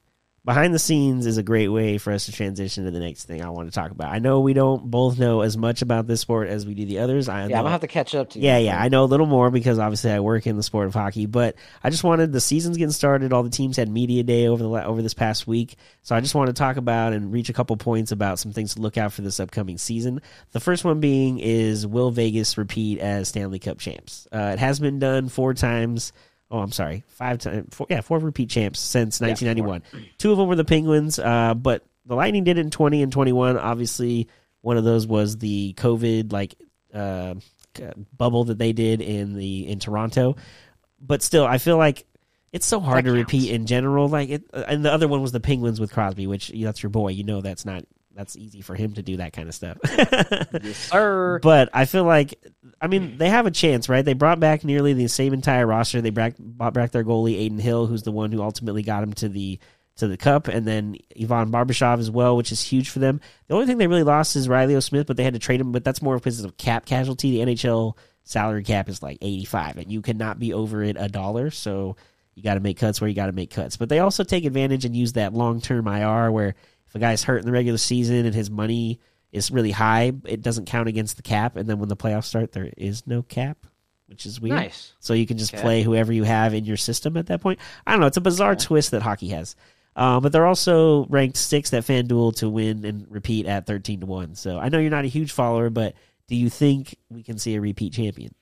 [SPEAKER 2] behind the scenes is a great way for us to transition to the next thing I want to talk about. I know we don't both know as much about this sport as we do the others. I
[SPEAKER 1] Yeah,
[SPEAKER 2] know,
[SPEAKER 1] I'm gonna have to catch up to you.
[SPEAKER 2] yeah, yeah. I know a little more because obviously I work in the sport of hockey. But I just wanted the season's getting started. All the teams had media day over the over this past week, so I just want to talk about and reach a couple points about some things to look out for this upcoming season. The first one being is will Vegas repeat as Stanley Cup champs? Uh, it has been done four times. Oh, I'm sorry, five times. Four, yeah, four repeat champs since
[SPEAKER 1] Yeah,
[SPEAKER 2] 1991. Two of them were the Penguins, uh, but the Lightning did it in 20 and 21. Obviously, one of those was the COVID like uh, uh, bubble that they did in the in Toronto. But still, I feel like it's so hard
[SPEAKER 1] That
[SPEAKER 2] to
[SPEAKER 1] counts.
[SPEAKER 2] repeat in general. Like, it, uh, and the other one was the Penguins with Crosby, which that's your boy. You know, that's not that's easy for him to do that kind of stuff.
[SPEAKER 1] Yes, (laughs) sir.
[SPEAKER 2] But I feel like, I mean, mm. they have a chance, right? They brought back nearly the same entire roster. They brought, brought back their goalie Adin Hill, who's the one who ultimately got him to the to the cup, and then Ivan Barbashev as well, which is huge for them. The only thing they really lost is Reilly O'Smith, but they had to trade him. But that's more because of cap casualty. The NHL salary cap is like eighty five, and you cannot be over it a dollar. So you got to make cuts where you got to make cuts. But they also take advantage and use that long term IR where if a guy's hurt in the regular season and his money is really high, it doesn't count against the cap. And then when the playoffs start, there is no cap, which is weird.
[SPEAKER 1] Nice.
[SPEAKER 2] So you can just
[SPEAKER 1] Okay.
[SPEAKER 2] play whoever you have in your system at that point. I don't know. It's a bizarre
[SPEAKER 1] Okay.
[SPEAKER 2] twist that hockey has. Uh, but they're also ranked sixth at FanDuel to win and repeat at 13 to 1. So I know you're not a huge follower, but do you think we can see a repeat champion?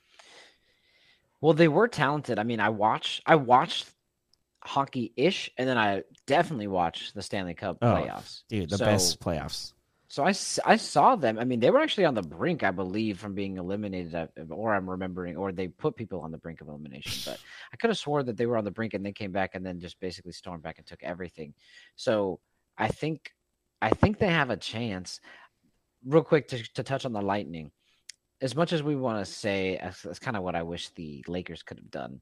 [SPEAKER 1] Well, they were talented. I mean, I watched I watched hockey ish, and then I definitely watched the Stanley Cup
[SPEAKER 2] Oh,
[SPEAKER 1] playoffs.
[SPEAKER 2] Dude, the
[SPEAKER 1] So-
[SPEAKER 2] best playoffs.
[SPEAKER 1] So I, I saw them. I mean, they were actually on the brink, I believe, from being eliminated, uh, or I'm remembering, or they put people on the brink of elimination. But I could have swore that they were on the brink and they came back and then just basically stormed back and took everything. So I think, I think they have a chance. Real quick to, to touch on the Lightning, as much as we want to say, that's, that's kind of what I wish the Lakers could have done.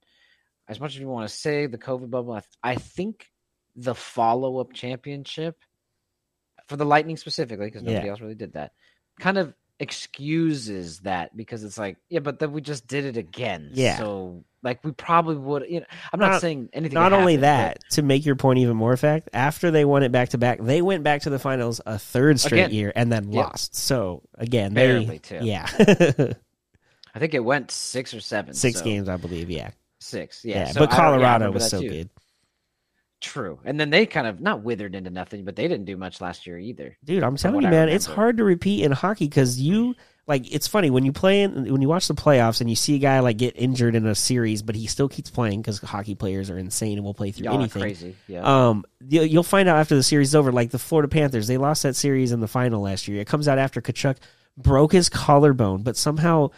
[SPEAKER 1] As much as we want to say the COVID bubble, I, th- I think the follow up championship for the Lightning specifically, because nobody
[SPEAKER 2] Yeah.
[SPEAKER 1] else really did that, kind of excuses that because it's like, yeah, but then we just did it again.
[SPEAKER 2] Yeah.
[SPEAKER 1] So like we probably would. You know, I'm not,
[SPEAKER 2] Not-
[SPEAKER 1] saying anything.
[SPEAKER 2] Not only
[SPEAKER 1] happen,
[SPEAKER 2] that, to make your point even more fact, after they won it back to back, they went back to the finals a third straight
[SPEAKER 1] Again.
[SPEAKER 2] year and then
[SPEAKER 1] Yeah.
[SPEAKER 2] lost. So again,
[SPEAKER 1] Barely,
[SPEAKER 2] they
[SPEAKER 1] too.
[SPEAKER 2] yeah, (laughs)
[SPEAKER 1] I think it went six or seven.
[SPEAKER 2] six
[SPEAKER 1] so-
[SPEAKER 2] games, I believe. Yeah,
[SPEAKER 1] Six.
[SPEAKER 2] yeah.
[SPEAKER 1] Yeah. so
[SPEAKER 2] but
[SPEAKER 1] don't- yeah,
[SPEAKER 2] Colorado was so
[SPEAKER 1] too.
[SPEAKER 2] good,
[SPEAKER 1] True. And then they kind of not withered into nothing, but they didn't do much last year either.
[SPEAKER 2] dude. I'm telling you, man, it's hard to repeat in hockey because you like. It's funny when you play in when you watch the playoffs and you see a guy like get injured in a series, but he still keeps playing because hockey players are insane and will play through
[SPEAKER 1] Y'all
[SPEAKER 2] anything.
[SPEAKER 1] crazy. Yeah.
[SPEAKER 2] Um, you- you'll find out after the series is over. Like the Florida Panthers, they lost that series in the final last year. It comes out after Tkachuk broke his collarbone, but somehow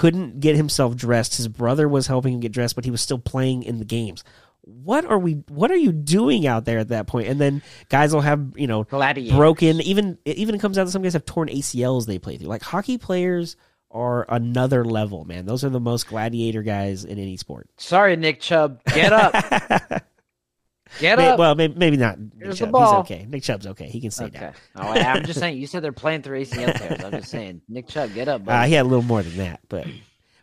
[SPEAKER 2] couldn't get himself dressed. His brother was helping him get dressed, but he was still playing in the games. What are we? What are you doing out there at that point? And then guys will have you know
[SPEAKER 1] Gladiators.
[SPEAKER 2] broken. Even it even comes out that some guys have torn ACLs they play through. Like hockey players are another level, man. Those are the most gladiator guys in any sport.
[SPEAKER 1] Sorry, Nick Chubb. Get up. (laughs) Get
[SPEAKER 2] May-
[SPEAKER 1] up.
[SPEAKER 2] well, maybe, maybe not. Nick Chubb. He's okay. Nick Chubb's okay. He can stay down.
[SPEAKER 1] Oh, I'm just (laughs) saying. You said they're playing through ACL tears. I'm just saying. Nick Chubb, get up.
[SPEAKER 2] Uh, he had a little more than that, but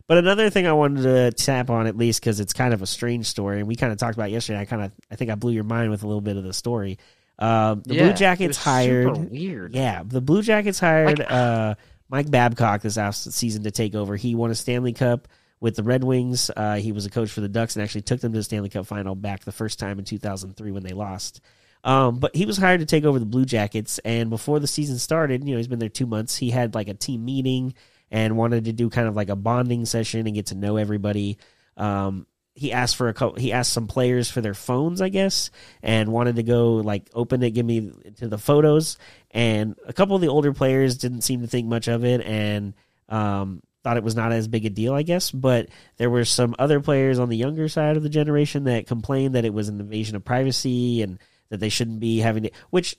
[SPEAKER 2] but another thing I wanted to tap on at least because it's kind of a strange story, and we kind of talked about it yesterday. I kind of I think I blew your mind with a little bit of the story. Um, the
[SPEAKER 1] Yeah,
[SPEAKER 2] Blue Jackets hired,
[SPEAKER 1] weird.
[SPEAKER 2] yeah, the Blue Jackets hired
[SPEAKER 1] Like-
[SPEAKER 2] uh, Mike Babcock this last season to take over. He won a Stanley Cup with the Red Wings. Uh, he was a coach for the Ducks and actually took them to the Stanley Cup final back the first time in 2003 when they lost. Um, but he was hired to take over the Blue Jackets, and before the season started, you know, he's been there two months. He had like a team meeting and wanted to do kind of like a bonding session and get to know everybody. Um, he asked for a couple, he asked some players for their phones, I guess, and wanted to go like open it, give me to the photos. And a couple of the older players didn't seem to think much of it, and um, thought it was not as big a deal, I guess. But there were some other players on the younger side of the generation that complained that it was an invasion of privacy and that they shouldn't be having to. Which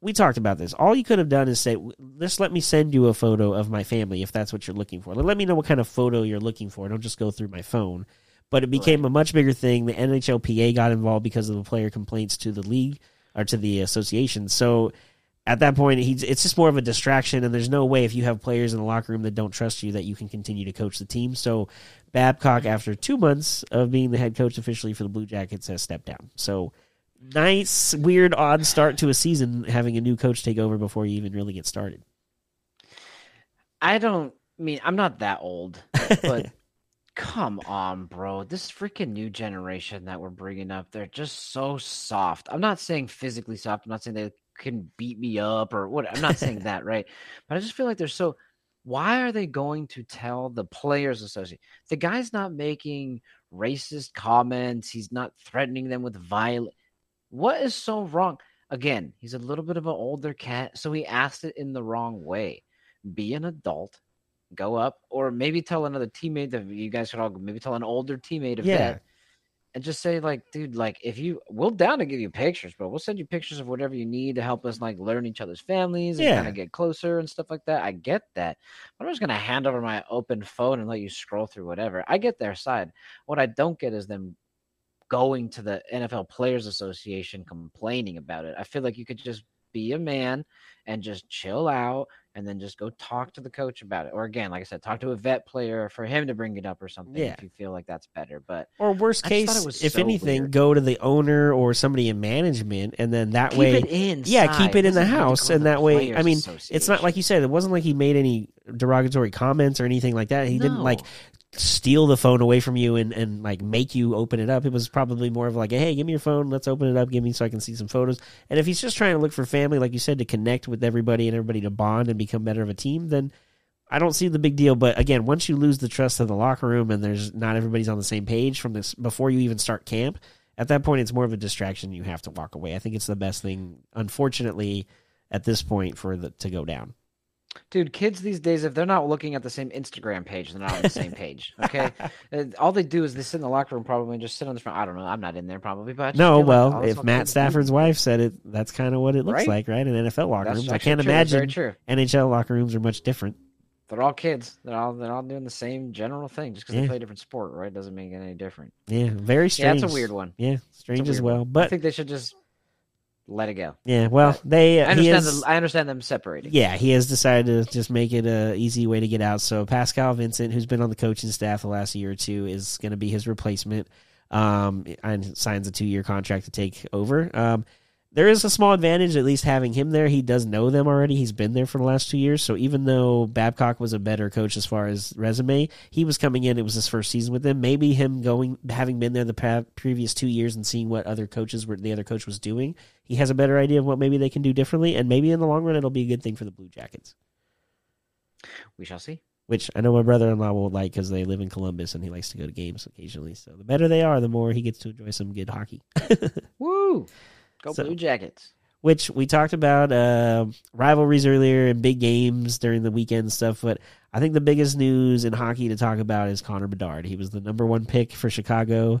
[SPEAKER 2] we talked about this. All you could have done is say, "Just let me send you a photo of my family if that's what you're looking for. Let me know what kind of photo you're looking for. Don't just go through my phone." But it became right. a much bigger thing. The NHLPA got involved because of the player complaints to the league or to the association. So at that point, he's it's just more of a distraction, and there's no way if you have players in the locker room that don't trust you that you can continue to coach the team. So Babcock, after two months of being the head coach officially for the Blue Jackets, has stepped down. So nice, weird, odd start to a season having a new coach take over before you even really get started.
[SPEAKER 1] I don't I mean I'm not that old, but (laughs) come on, bro. This freaking new generation that we're bringing up, they're just so soft. I'm not saying physically soft. I'm not saying they can beat me up or what. I'm not saying that, right? But I just feel like they're so. Why are they going to tell the players association? The guy's not making racist comments. He's not threatening them with violence. What is so wrong? Again, he's a little bit of an older cat, so he asked it in the wrong way. Be an adult, go up, or maybe tell another teammate that you guys should all maybe tell an older teammate of yeah. that and just say like, dude, like if you we'll down to give you pictures, but we'll send you pictures of whatever you need to help us like learn each other's families and yeah. kind of get closer and stuff like that. I get that. But I'm just gonna hand over my open phone and let you scroll through whatever. I get their side. What I don't get is them going to the NFL Players Association complaining about it. I feel like you could just be a man and just chill out and then just go talk to the coach about it. Or again, like I said, talk to a vet player for him to bring it up or something yeah. if you feel like that's better. But
[SPEAKER 2] or worst case, if so anything, weird. go to the owner or somebody in management, and then that keep way, yeah, keep it in the house, and that way, I mean, it's not like you said. It wasn't like he made any derogatory comments or anything like that. He no. didn't like steal the phone away from you and, and like make you open it up. It was probably more of like, hey, give me your phone, let's open it up, give me so I can see some photos. And if he's just trying to look for family, like you said, to connect with everybody and everybody to bond and become better of a team, then I don't see the big deal. But again, once you lose the trust of the locker room and there's not everybody's on the same page from this before you even start camp, at that point it's more of a distraction. You have to walk away. I think it's the best thing, unfortunately, at this point for the to go down.
[SPEAKER 1] Dude, kids these days, if they're not looking at the same Instagram page, they're not on the same page. (laughs) Okay, uh, all they do is they sit in the locker room probably and just sit on the front. I don't know. I'm not in there probably, but
[SPEAKER 2] no. Well, like, oh, if Matt Stafford's do. wife said it, that's kind of what it looks right? like, right? In NFL locker that's rooms, I can't true. imagine NHL locker rooms are much different.
[SPEAKER 1] They're all kids. They're all they're all doing the same general thing. Just because yeah. they play a different sport, right, doesn't make it any different.
[SPEAKER 2] Yeah, very strange.
[SPEAKER 1] Yeah, that's a weird one.
[SPEAKER 2] Yeah, strange as well. One. But
[SPEAKER 1] I think they should just let it go.
[SPEAKER 2] Yeah, well, they.
[SPEAKER 1] I understand. The, I understand them separating.
[SPEAKER 2] Yeah, he has decided to just make it a easy way to get out. So Pascal Vincent, who's been on the coaching staff the last year or two, is going to be his replacement. Um, and signs a two year contract to take over. Um, there is a small advantage, at least having him there. He does know them already. He's been there for the last two years. So even though Babcock was a better coach as far as resume, he was coming in. It was his first season with them. Maybe him going, having been there the previous two years and seeing what other coaches were, the other coach was doing, he has a better idea of what maybe they can do differently. And maybe in the long run, it'll be a good thing for the Blue Jackets.
[SPEAKER 1] We shall see.
[SPEAKER 2] Which I know my brother-in-law will like because they live in Columbus and he likes to go to games occasionally. So the better they are, the more he gets to enjoy some good hockey. (laughs)
[SPEAKER 1] Woo! Go so, Blue Jackets.
[SPEAKER 2] Which we talked about uh, rivalries earlier and big games during the weekend stuff, but I think the biggest news in hockey to talk about is Connor Bedard. He was the number one pick for Chicago.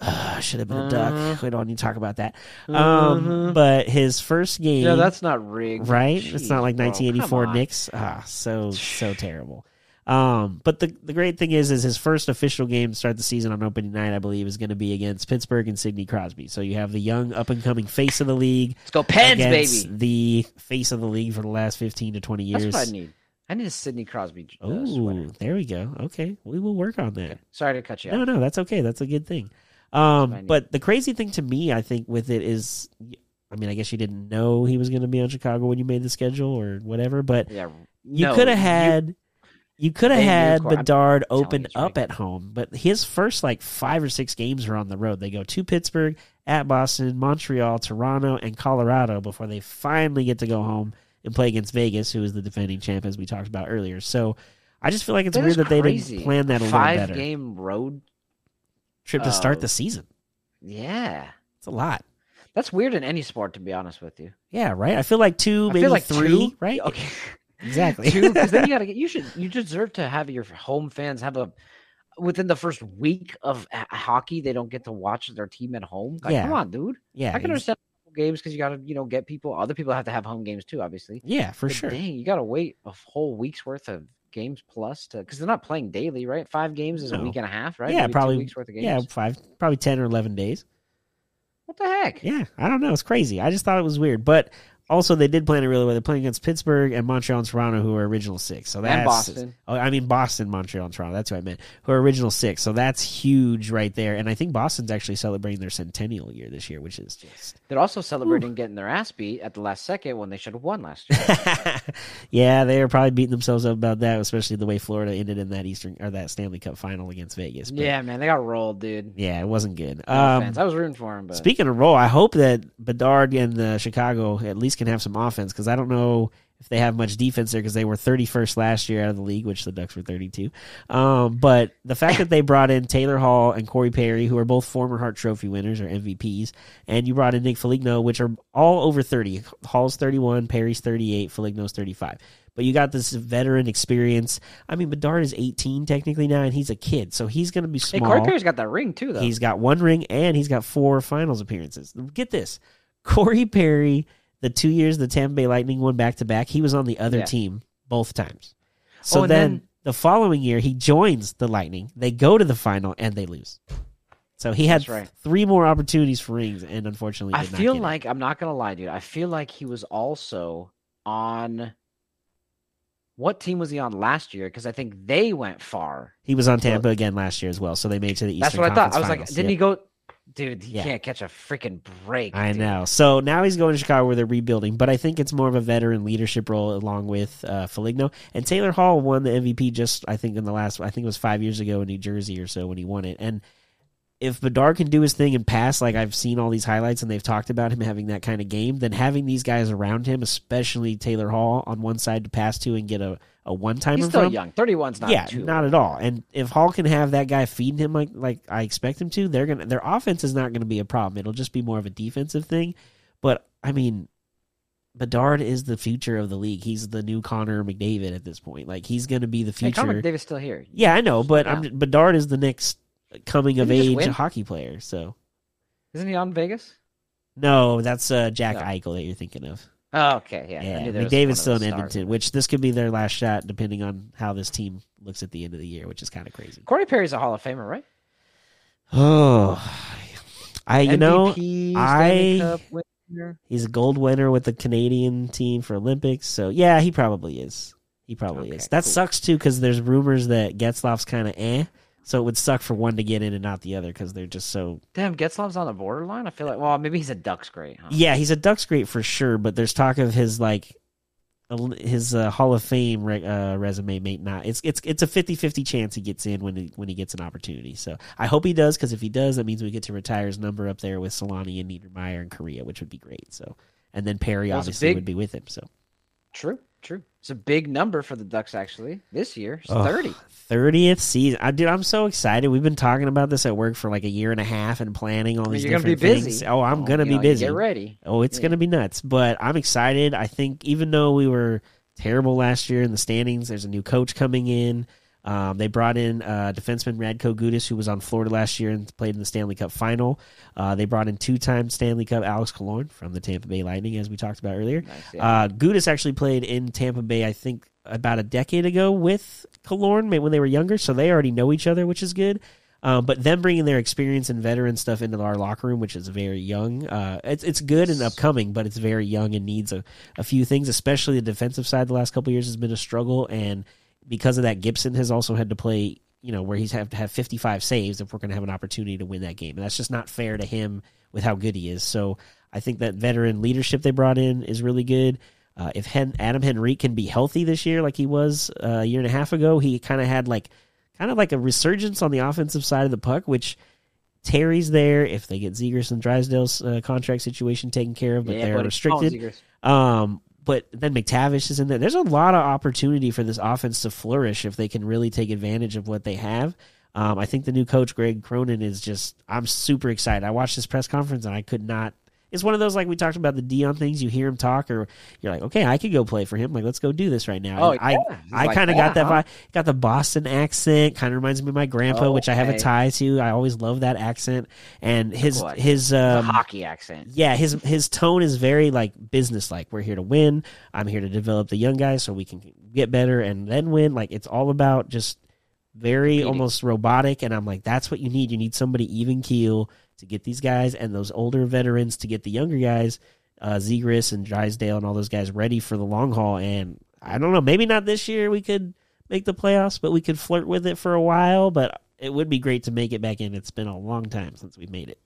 [SPEAKER 2] Uh, (sighs) should have been a duck. Uh, we don't need to talk about that. Um, uh-huh. But his first game.
[SPEAKER 1] No, that's not rigged.
[SPEAKER 2] Right? Jeez, it's not like 1984 Knicks. Ah, so, so (sighs) terrible. Um, but the the great thing is, is his first official game to start the season on opening night, I believe, is going to be against Pittsburgh and Sidney Crosby. So you have the young up and coming face of the league.
[SPEAKER 1] Let's go Pens, baby!
[SPEAKER 2] The face of the league for the last fifteen to twenty years.
[SPEAKER 1] That's what I need. I need a Sidney Crosby.
[SPEAKER 2] Uh, oh, there we go. Okay, we will work on that. Okay.
[SPEAKER 1] Sorry to cut you.
[SPEAKER 2] No,
[SPEAKER 1] off.
[SPEAKER 2] no, that's okay. That's a good thing. Um, but the crazy thing to me, I think, with it is, I mean, I guess you didn't know he was going to be on Chicago when you made the schedule or whatever, but yeah, you no, could have had. You, you could have had Bedard open up right. at home, but his first like five or six games are on the road. They go to Pittsburgh, at Boston, Montreal, Toronto, and Colorado before they finally get to go home and play against Vegas, who is the defending champ, as we talked about earlier. So I just feel like it's that weird that they didn't plan that a
[SPEAKER 1] Five
[SPEAKER 2] little better.
[SPEAKER 1] game road
[SPEAKER 2] trip to uh, start the season.
[SPEAKER 1] Yeah,
[SPEAKER 2] it's a lot.
[SPEAKER 1] That's weird in any sport, to be honest with you.
[SPEAKER 2] Yeah, right. I feel like two, maybe like three, two? right?
[SPEAKER 1] Okay. (laughs)
[SPEAKER 2] exactly.
[SPEAKER 1] Two, because then you (laughs) gotta get. You should. You deserve to have your home fans have a. Within the first week of hockey, they don't get to watch their team at home. Like,
[SPEAKER 2] Yeah.
[SPEAKER 1] come on, dude.
[SPEAKER 2] yeah,
[SPEAKER 1] I can understand games because you got to, you know, get people. Other people have to have home games too, obviously.
[SPEAKER 2] yeah, for
[SPEAKER 1] But
[SPEAKER 2] sure.
[SPEAKER 1] Dang, you got to wait a whole week's worth of games plus to because they're not playing daily, right? Five games is a week and a half, right?
[SPEAKER 2] Yeah,
[SPEAKER 1] Maybe
[SPEAKER 2] probably-
[SPEAKER 1] weeks worth of games.
[SPEAKER 2] Yeah, five, probably ten or eleven days.
[SPEAKER 1] What the heck?
[SPEAKER 2] Yeah, I don't know. It's crazy. I just thought it was weird, but also they did plan it really well. They're playing against Pittsburgh and Montreal and Toronto, who are original six. So that's
[SPEAKER 1] and Boston.
[SPEAKER 2] Oh, I mean Boston, Montreal, and Toronto. That's who I meant. Who are original six. So that's huge right there. And I think Boston's actually celebrating their centennial year this year, which is just
[SPEAKER 1] They're also celebrating getting their ass beat at the last second when they should have won last year. (laughs)
[SPEAKER 2] yeah, they are probably beating themselves up about that, especially the way Florida ended in that Eastern or that Stanley Cup final against Vegas. But,
[SPEAKER 1] yeah, man, they got rolled, dude.
[SPEAKER 2] yeah, it wasn't good.
[SPEAKER 1] No
[SPEAKER 2] Um.
[SPEAKER 1] I was rooting for him, but
[SPEAKER 2] Speaking of roll, I hope that Bedard and uh, Chicago at least can have some offense because I don't know if they have much defense there because they were 31st last year out of the league, which the Ducks were 32. Um, but the fact that they brought in Taylor Hall and Corey Perry, who are both former Hart Trophy winners or MVPs, and you brought in Nick Foligno, which are all over 30. Hall's 31, Perry's 38, Foligno's 35. But you got this veteran experience. I mean, Bedard is 18 technically now, and he's a kid, so he's going to be
[SPEAKER 1] hey,
[SPEAKER 2] small.
[SPEAKER 1] Corey Perry's got that ring too, though.
[SPEAKER 2] He's got one ring and he's got four finals appearances. Get this. Corey Perry, the two years the Tampa Bay Lightning won back to back, he was on the other
[SPEAKER 1] Yeah.
[SPEAKER 2] team both times. Oh, so
[SPEAKER 1] Oh,
[SPEAKER 2] then,
[SPEAKER 1] then-
[SPEAKER 2] the following year he joins the Lightning. They go to the final and they lose. So he had
[SPEAKER 1] right.
[SPEAKER 2] three more opportunities for rings and unfortunately
[SPEAKER 1] I feel
[SPEAKER 2] get it.
[SPEAKER 1] like I'm not gonna lie, dude. I feel like he was also on. What team was he on last year? Because I think they went far.
[SPEAKER 2] he was on Tampa again last year as well. So they made it to the Eastern
[SPEAKER 1] That's what I thought.
[SPEAKER 2] Conference
[SPEAKER 1] I was like, didn't he go? Dude, he
[SPEAKER 2] Yeah.
[SPEAKER 1] can't catch a freaking break.
[SPEAKER 2] I
[SPEAKER 1] dude.
[SPEAKER 2] know. So now he's going to Chicago where they're rebuilding, but I think it's more of a veteran leadership role along with uh, Foligno. And Taylor Hall won the MVP just, I think, in the last, I think it was five years ago in New Jersey or so when he won it. And if Bedard can do his thing and pass, like I've seen all these highlights and they've talked about him having that kind of game, then having these guys around him, especially Taylor Hall on one side to pass to and get a, a one timer
[SPEAKER 1] He's still
[SPEAKER 2] from.
[SPEAKER 1] young. 31's not
[SPEAKER 2] yeah,
[SPEAKER 1] too
[SPEAKER 2] not at all. And if Hall can have that guy feeding him like like I expect him to, they're gonna their offense is not gonna be a problem. It'll just be more of a defensive thing. But I mean, Bedard is the future of the league. He's the new Connor McDavid at this point. Like he's gonna be the
[SPEAKER 1] Hey,
[SPEAKER 2] future.
[SPEAKER 1] Connor McDavid's still here.
[SPEAKER 2] yeah, I know, but
[SPEAKER 1] Yeah.
[SPEAKER 2] I'm Bedard is the next coming of
[SPEAKER 1] Didn't
[SPEAKER 2] age hockey player. So
[SPEAKER 1] Isn't he on Vegas?
[SPEAKER 2] no, that's uh, Jack
[SPEAKER 1] No.
[SPEAKER 2] Eichel that you're thinking of.
[SPEAKER 1] Oh, okay. Yeah.
[SPEAKER 2] Yeah, McDavid's still in Edmonton, which this could be their last shot, depending on how this team looks at the end of the year, which is kind of crazy.
[SPEAKER 1] Corey Perry's a Hall of Famer, right?
[SPEAKER 2] Oh, (sighs) I you know I-
[SPEAKER 1] Stanley Cup winner.
[SPEAKER 2] he's a gold winner with the Canadian team for Olympics, so yeah, he probably is. He probably
[SPEAKER 1] Okay,
[SPEAKER 2] is. That
[SPEAKER 1] cool.
[SPEAKER 2] sucks too because there's rumors that Getzlaf's kind of eh, so it would suck for one to get in and not the other because they're just so.
[SPEAKER 1] Damn, Getzlaf's on the borderline. I feel like, well, maybe he's a Ducks great. Huh?
[SPEAKER 2] Yeah, he's a Ducks great for sure, but there's talk of his like his uh, Hall of Fame re- uh, resume may not. It's it's it's a 50-50 chance he gets in when he, when he gets an opportunity. So I hope he does because if he does, that means we get to retire his number up there with Selanne and Niedermayer and Kariya, which would be great. So and then Perry
[SPEAKER 1] Well,
[SPEAKER 2] obviously
[SPEAKER 1] big-
[SPEAKER 2] would be with him. So
[SPEAKER 1] True, true. It's a big number for the Ducks actually this year. It's
[SPEAKER 2] Ugh.
[SPEAKER 1] thirty.
[SPEAKER 2] 30th season. I dude, I'm so excited. We've been talking about this at work for like a year and a half and planning all
[SPEAKER 1] I mean,
[SPEAKER 2] these
[SPEAKER 1] you're gonna be
[SPEAKER 2] different
[SPEAKER 1] busy.
[SPEAKER 2] things. Oh, I'm
[SPEAKER 1] Oh,
[SPEAKER 2] gonna be
[SPEAKER 1] know,
[SPEAKER 2] busy.
[SPEAKER 1] Get ready.
[SPEAKER 2] Oh, it's
[SPEAKER 1] Yeah.
[SPEAKER 2] going to be nuts. But I'm excited. I think even though we were terrible last year in the standings, there's a new coach coming in. Um, they brought in uh, defenseman Radko Gudas, who was on Florida last year and played in the Stanley Cup final. Uh, they brought in two-time Stanley Cup Alex Killorn from the Tampa Bay Lightning, as we talked about earlier.
[SPEAKER 1] Nice, yeah.
[SPEAKER 2] Uh, Gudis actually played in Tampa Bay, I think, about a decade ago with maybe when they were younger, so they already know each other, which is good. Um, but them bringing their experience and veteran stuff into our locker room, which is very young, uh, it's it's good and upcoming, but it's very young and needs a, a few things, especially the defensive side. The last couple of years has been a struggle, and because of that, Gibson has also had to play. You know where he's have to have 55 saves if we're going to have an opportunity to win that game, and that's just not fair to him with how good he is. So I think that veteran leadership they brought in is really good. Uh, if Hen- Adam Henrique can be healthy this year, like he was uh, a year and a half ago, he kind of had like kind of like a resurgence on the offensive side of the puck, which Terry's there. If they get Zegras and Drysdale's uh, contract situation taken care of, but
[SPEAKER 1] Yeah,
[SPEAKER 2] they're restricted. Um, but then McTavish is in there. There's a lot of opportunity for this offense to flourish if they can really take advantage of what they have. Um, I think the new coach Greg Cronin is just. I'm super excited. I watched this press conference and I could not it's one of those like we talked about the Deion things. You hear him talk, or you're like, okay, I could go play for him. Like, let's go do this right now.
[SPEAKER 1] Oh,
[SPEAKER 2] I
[SPEAKER 1] yeah. He's
[SPEAKER 2] I
[SPEAKER 1] like
[SPEAKER 2] kind of
[SPEAKER 1] that,
[SPEAKER 2] got that vibe. Got the Boston accent. Kind of reminds me of my grandpa, which I have a tie to. I always love that accent. And his his
[SPEAKER 1] The
[SPEAKER 2] um,
[SPEAKER 1] hockey accent.
[SPEAKER 2] yeah, his his tone is very like business like. We're here to win. I'm here to develop the young guys so we can get better and then win. Like it's all about just very almost robotic. And I'm like, that's what you need. You need somebody even keel to get these guys and those older veterans to get the younger guys, uh, Zegras and Drysdale and all those guys ready for the long haul. And I don't know, maybe not this year we could make the playoffs, but we could flirt with it for a while. But it would be great to make it back in. It's been a long time since we made it.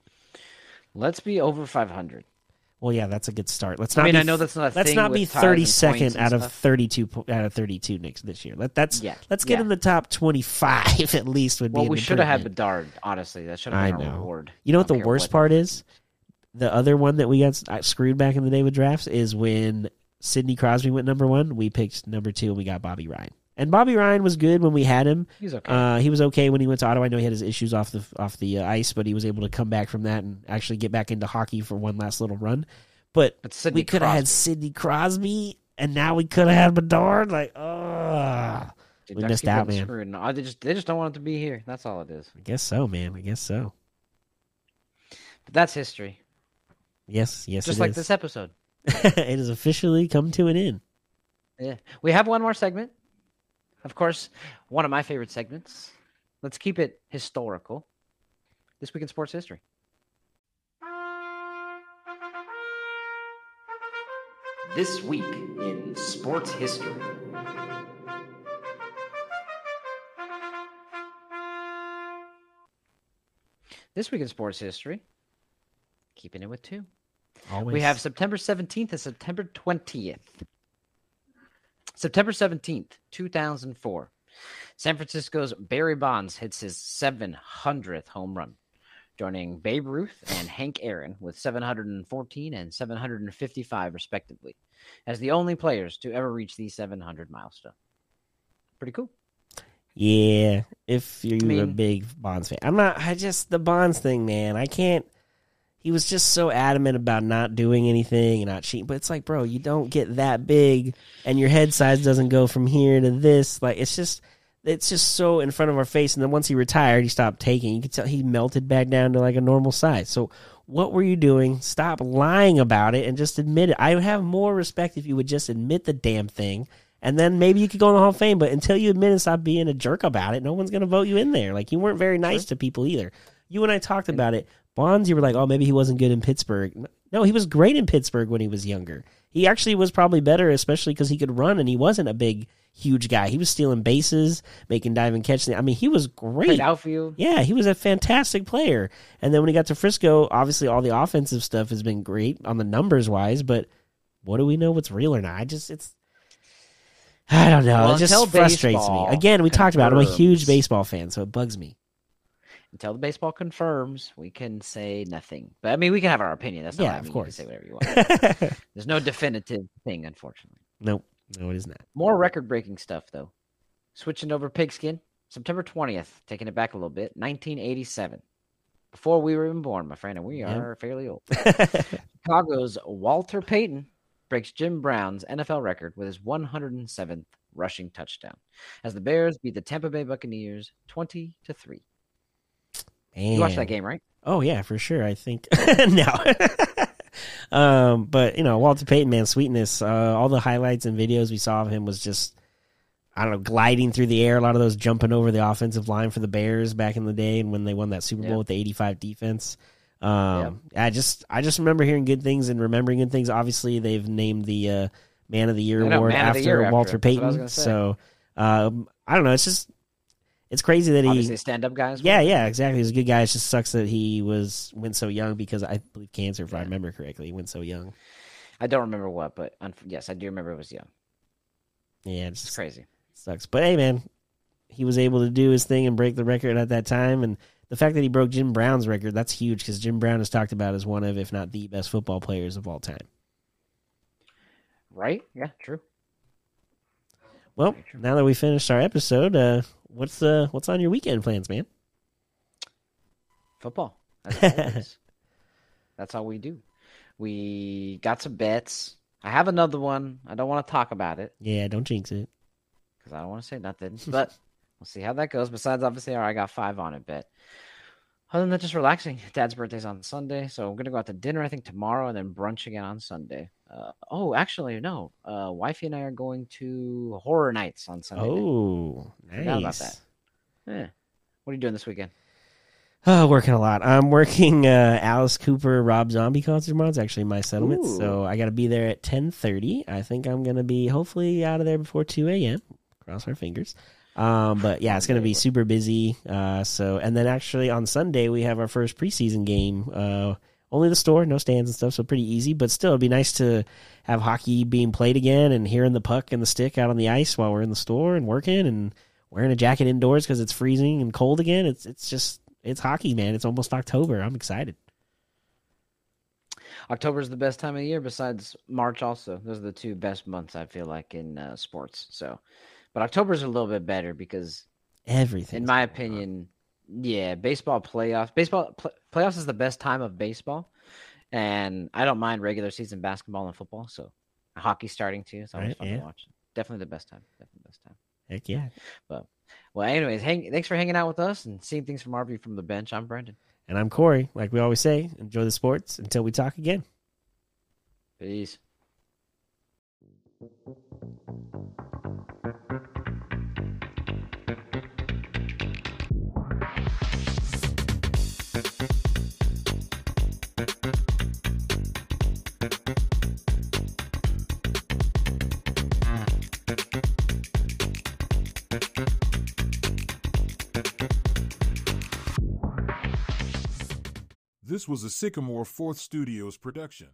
[SPEAKER 1] Let's be over 500.
[SPEAKER 2] Well, yeah, that's a good start. Let's not.
[SPEAKER 1] I mean,
[SPEAKER 2] be
[SPEAKER 1] I know that's not
[SPEAKER 2] let's not be thirty second out of thirty two out of thirty two next this year. Let that's
[SPEAKER 1] Yeah,
[SPEAKER 2] let's get
[SPEAKER 1] yeah.
[SPEAKER 2] in the top twenty five (laughs) at least. Would be
[SPEAKER 1] Well,
[SPEAKER 2] an
[SPEAKER 1] we should have had. Bedard. Honestly, that should have been our
[SPEAKER 2] know.
[SPEAKER 1] reward.
[SPEAKER 2] You know what the worst
[SPEAKER 1] what-
[SPEAKER 2] part is? The other one that we got uh, screwed back in the day with drafts is when Sidney Crosby went number one. We picked number two, and we got Bobby Ryan. And Bobby Ryan was good when we had him.
[SPEAKER 1] He's okay.
[SPEAKER 2] Uh, he was okay when he went to Ottawa. I know he had his issues off the off the uh, ice, but he was able to come back from that and actually get back into hockey for one last little run. But we could have had Sidney Crosby, and now we could have had Bedard. Like, oh, we missed out, man.
[SPEAKER 1] screwed. No, they just they just don't want it to be here. That's all it is.
[SPEAKER 2] I guess so, man. I guess so.
[SPEAKER 1] But that's history.
[SPEAKER 2] Yes, yes,
[SPEAKER 1] Just like
[SPEAKER 2] is.
[SPEAKER 1] this episode. (laughs)
[SPEAKER 2] it has officially come to an end.
[SPEAKER 1] Yeah. We have one more segment. Of course, one of my favorite segments. Let's keep it historical. This week in sports history. This week in sports history. This week in sports history, keeping it with two.
[SPEAKER 2] Always.
[SPEAKER 1] We have September 17th and September 20th. September 17th, 2004. San Francisco's Barry Bonds hits his 700th home run, joining Babe Ruth and Hank Aaron with 714 and 755, respectively, as the only players to ever reach the 700 milestone. Pretty cool.
[SPEAKER 2] Yeah, if you're a
[SPEAKER 1] mean-
[SPEAKER 2] big Bonds fan, I'm not. I just the Bonds thing, man. I can't. He was just so adamant about not doing anything and not cheating. But it's like, bro, you don't get that big, and your head size doesn't go from here to this. Like it's just, it's just so in front of our face. And then once he retired, he stopped taking. You could tell he melted back down to like a normal size. So what were you doing? Stop lying about it and just admit it. I would have more respect if you would just admit the damn thing and then maybe you could go in the Hall of Fame. But until you admit and stop being a jerk about it, no one's going to vote you in there. Like you weren't very nice to people either. You and I talked about it. Bonds, you were like, oh, maybe he wasn't good in Pittsburgh. No, he was great in Pittsburgh when he was younger. He actually was probably better, especially because he could run and he wasn't a big, huge guy. He was stealing bases, making dive and catch. I mean, he was great.
[SPEAKER 1] Played outfield.
[SPEAKER 2] Yeah, he was a fantastic player. And then when he got to Frisco, obviously all the offensive stuff has been great on the numbers wise, but what do we know what's real or not? I just it's I don't know.
[SPEAKER 1] Well,
[SPEAKER 2] it just frustrates me. Again, we talked about it. I'm a huge baseball fan, so it bugs me.
[SPEAKER 1] Until the baseball confirms, we can say nothing. But I mean, we can have our opinion. That's not
[SPEAKER 2] Yeah,
[SPEAKER 1] I
[SPEAKER 2] of
[SPEAKER 1] mean.
[SPEAKER 2] course.
[SPEAKER 1] You can say whatever you want. (laughs) There's no definitive thing, unfortunately.
[SPEAKER 2] nope. No, it is not.
[SPEAKER 1] More record breaking stuff, though. Switching over pigskin, September 20th, taking it back a little bit, 1987. Before we were even born, my friend, and we are fairly old. (laughs) Chicago's Walter Payton breaks Jim Brown's NFL record with his 107th rushing touchdown as the Bears beat the Tampa Bay Buccaneers 20 to 3. You watched that game, right?
[SPEAKER 2] Oh yeah, for sure. I think (laughs) no. (laughs) um, but you know, Walter Payton, man, sweetness. Uh, all the highlights and videos we saw of him was just, I don't know, gliding through the air. A lot of those jumping over the offensive line for the Bears back in the day, and when they won that Super Bowl
[SPEAKER 1] Yeah.
[SPEAKER 2] with the '85 defense. Um, I just, I just remember hearing good things and remembering good things. Obviously, they've named the uh, Man of the Year
[SPEAKER 1] know,
[SPEAKER 2] award
[SPEAKER 1] the
[SPEAKER 2] after
[SPEAKER 1] Year after
[SPEAKER 2] Walter
[SPEAKER 1] him. That's what I was
[SPEAKER 2] Payton. So, um, I don't know. It's just, it's crazy that he
[SPEAKER 1] Obviously, stand up guys.
[SPEAKER 2] yeah, yeah, exactly. He's a good guy. It just sucks that he was went so young because I believe cancer, if I remember correctly, he went so young.
[SPEAKER 1] I don't remember what, but unf yes, I do remember it was young.
[SPEAKER 2] Yeah, it
[SPEAKER 1] It's
[SPEAKER 2] just
[SPEAKER 1] crazy.
[SPEAKER 2] sucks. But hey, man, he was able to do his thing and break the record at that time, and the fact that he broke Jim Brown's record that's huge because Jim Brown is talked about as one of, if not the best football players of all time.
[SPEAKER 1] Right? Yeah, true.
[SPEAKER 2] Well, now that we finished our episode, uh, what's uh, what's on your weekend plans, man?
[SPEAKER 1] Football. As. That's (laughs) all we do. We got some bets. I have another one. I don't want to talk about it
[SPEAKER 2] Yeah, don't jinx it.
[SPEAKER 1] because I don't want to say nothing. But (laughs) we'll see how that goes. Besides, obviously, I got five on it bet. Other than that, just relaxing. Dad's birthday's on Sunday, so I'm gonna go out to dinner. I think tomorrow, and then brunch again on Sunday. Uh, oh, actually, no. Uh, wifey and I are going to horror nights on Sunday. night.
[SPEAKER 2] Oh,
[SPEAKER 1] about
[SPEAKER 2] nice.
[SPEAKER 1] that. Yeah. What are you doing this weekend?
[SPEAKER 2] Oh, working a lot. I'm working uh, Alice Cooper, Rob Zombie concert tomorrow. It's actually my settlement,
[SPEAKER 1] Ooh.
[SPEAKER 2] so I got to be there at 10:30. I think I'm gonna be hopefully out of there before 2 a.m. Cross our fingers. Um, but yeah, it's gonna be super busy. Uh, so and then actually on Sunday we have our first preseason game. Uh, only the store, no stands and stuff, so pretty easy. But still, it'd be nice to have hockey being played again and hearing the puck and the stick out on the ice while we're in the store and working and wearing a jacket indoors because it's freezing and cold again. It's it's just it's hockey, man. It's almost October. I'm excited.
[SPEAKER 1] October is the best time of the year besides March also. Those are the two best months I feel like in uh, sports. So, but October's a little bit better because
[SPEAKER 2] Everything.
[SPEAKER 1] in my opinion, yeah, baseball playoffs. Baseball pl- playoffs is the best time of baseball, and I don't mind regular season basketball and football. So, hockey starting too. It's always
[SPEAKER 2] Right,
[SPEAKER 1] fun
[SPEAKER 2] yeah.
[SPEAKER 1] to watch. Definitely the best time. Definitely the best time.
[SPEAKER 2] Heck yeah.
[SPEAKER 1] But Well, anyways, hang, thanks for hanging out with us and seeing things from Our View from the bench. I'm Brendan.
[SPEAKER 2] And I'm Corey. Like we always say, enjoy the sports until we talk again.
[SPEAKER 1] Peace.
[SPEAKER 3] This was a Sycamore Fourth Studios production.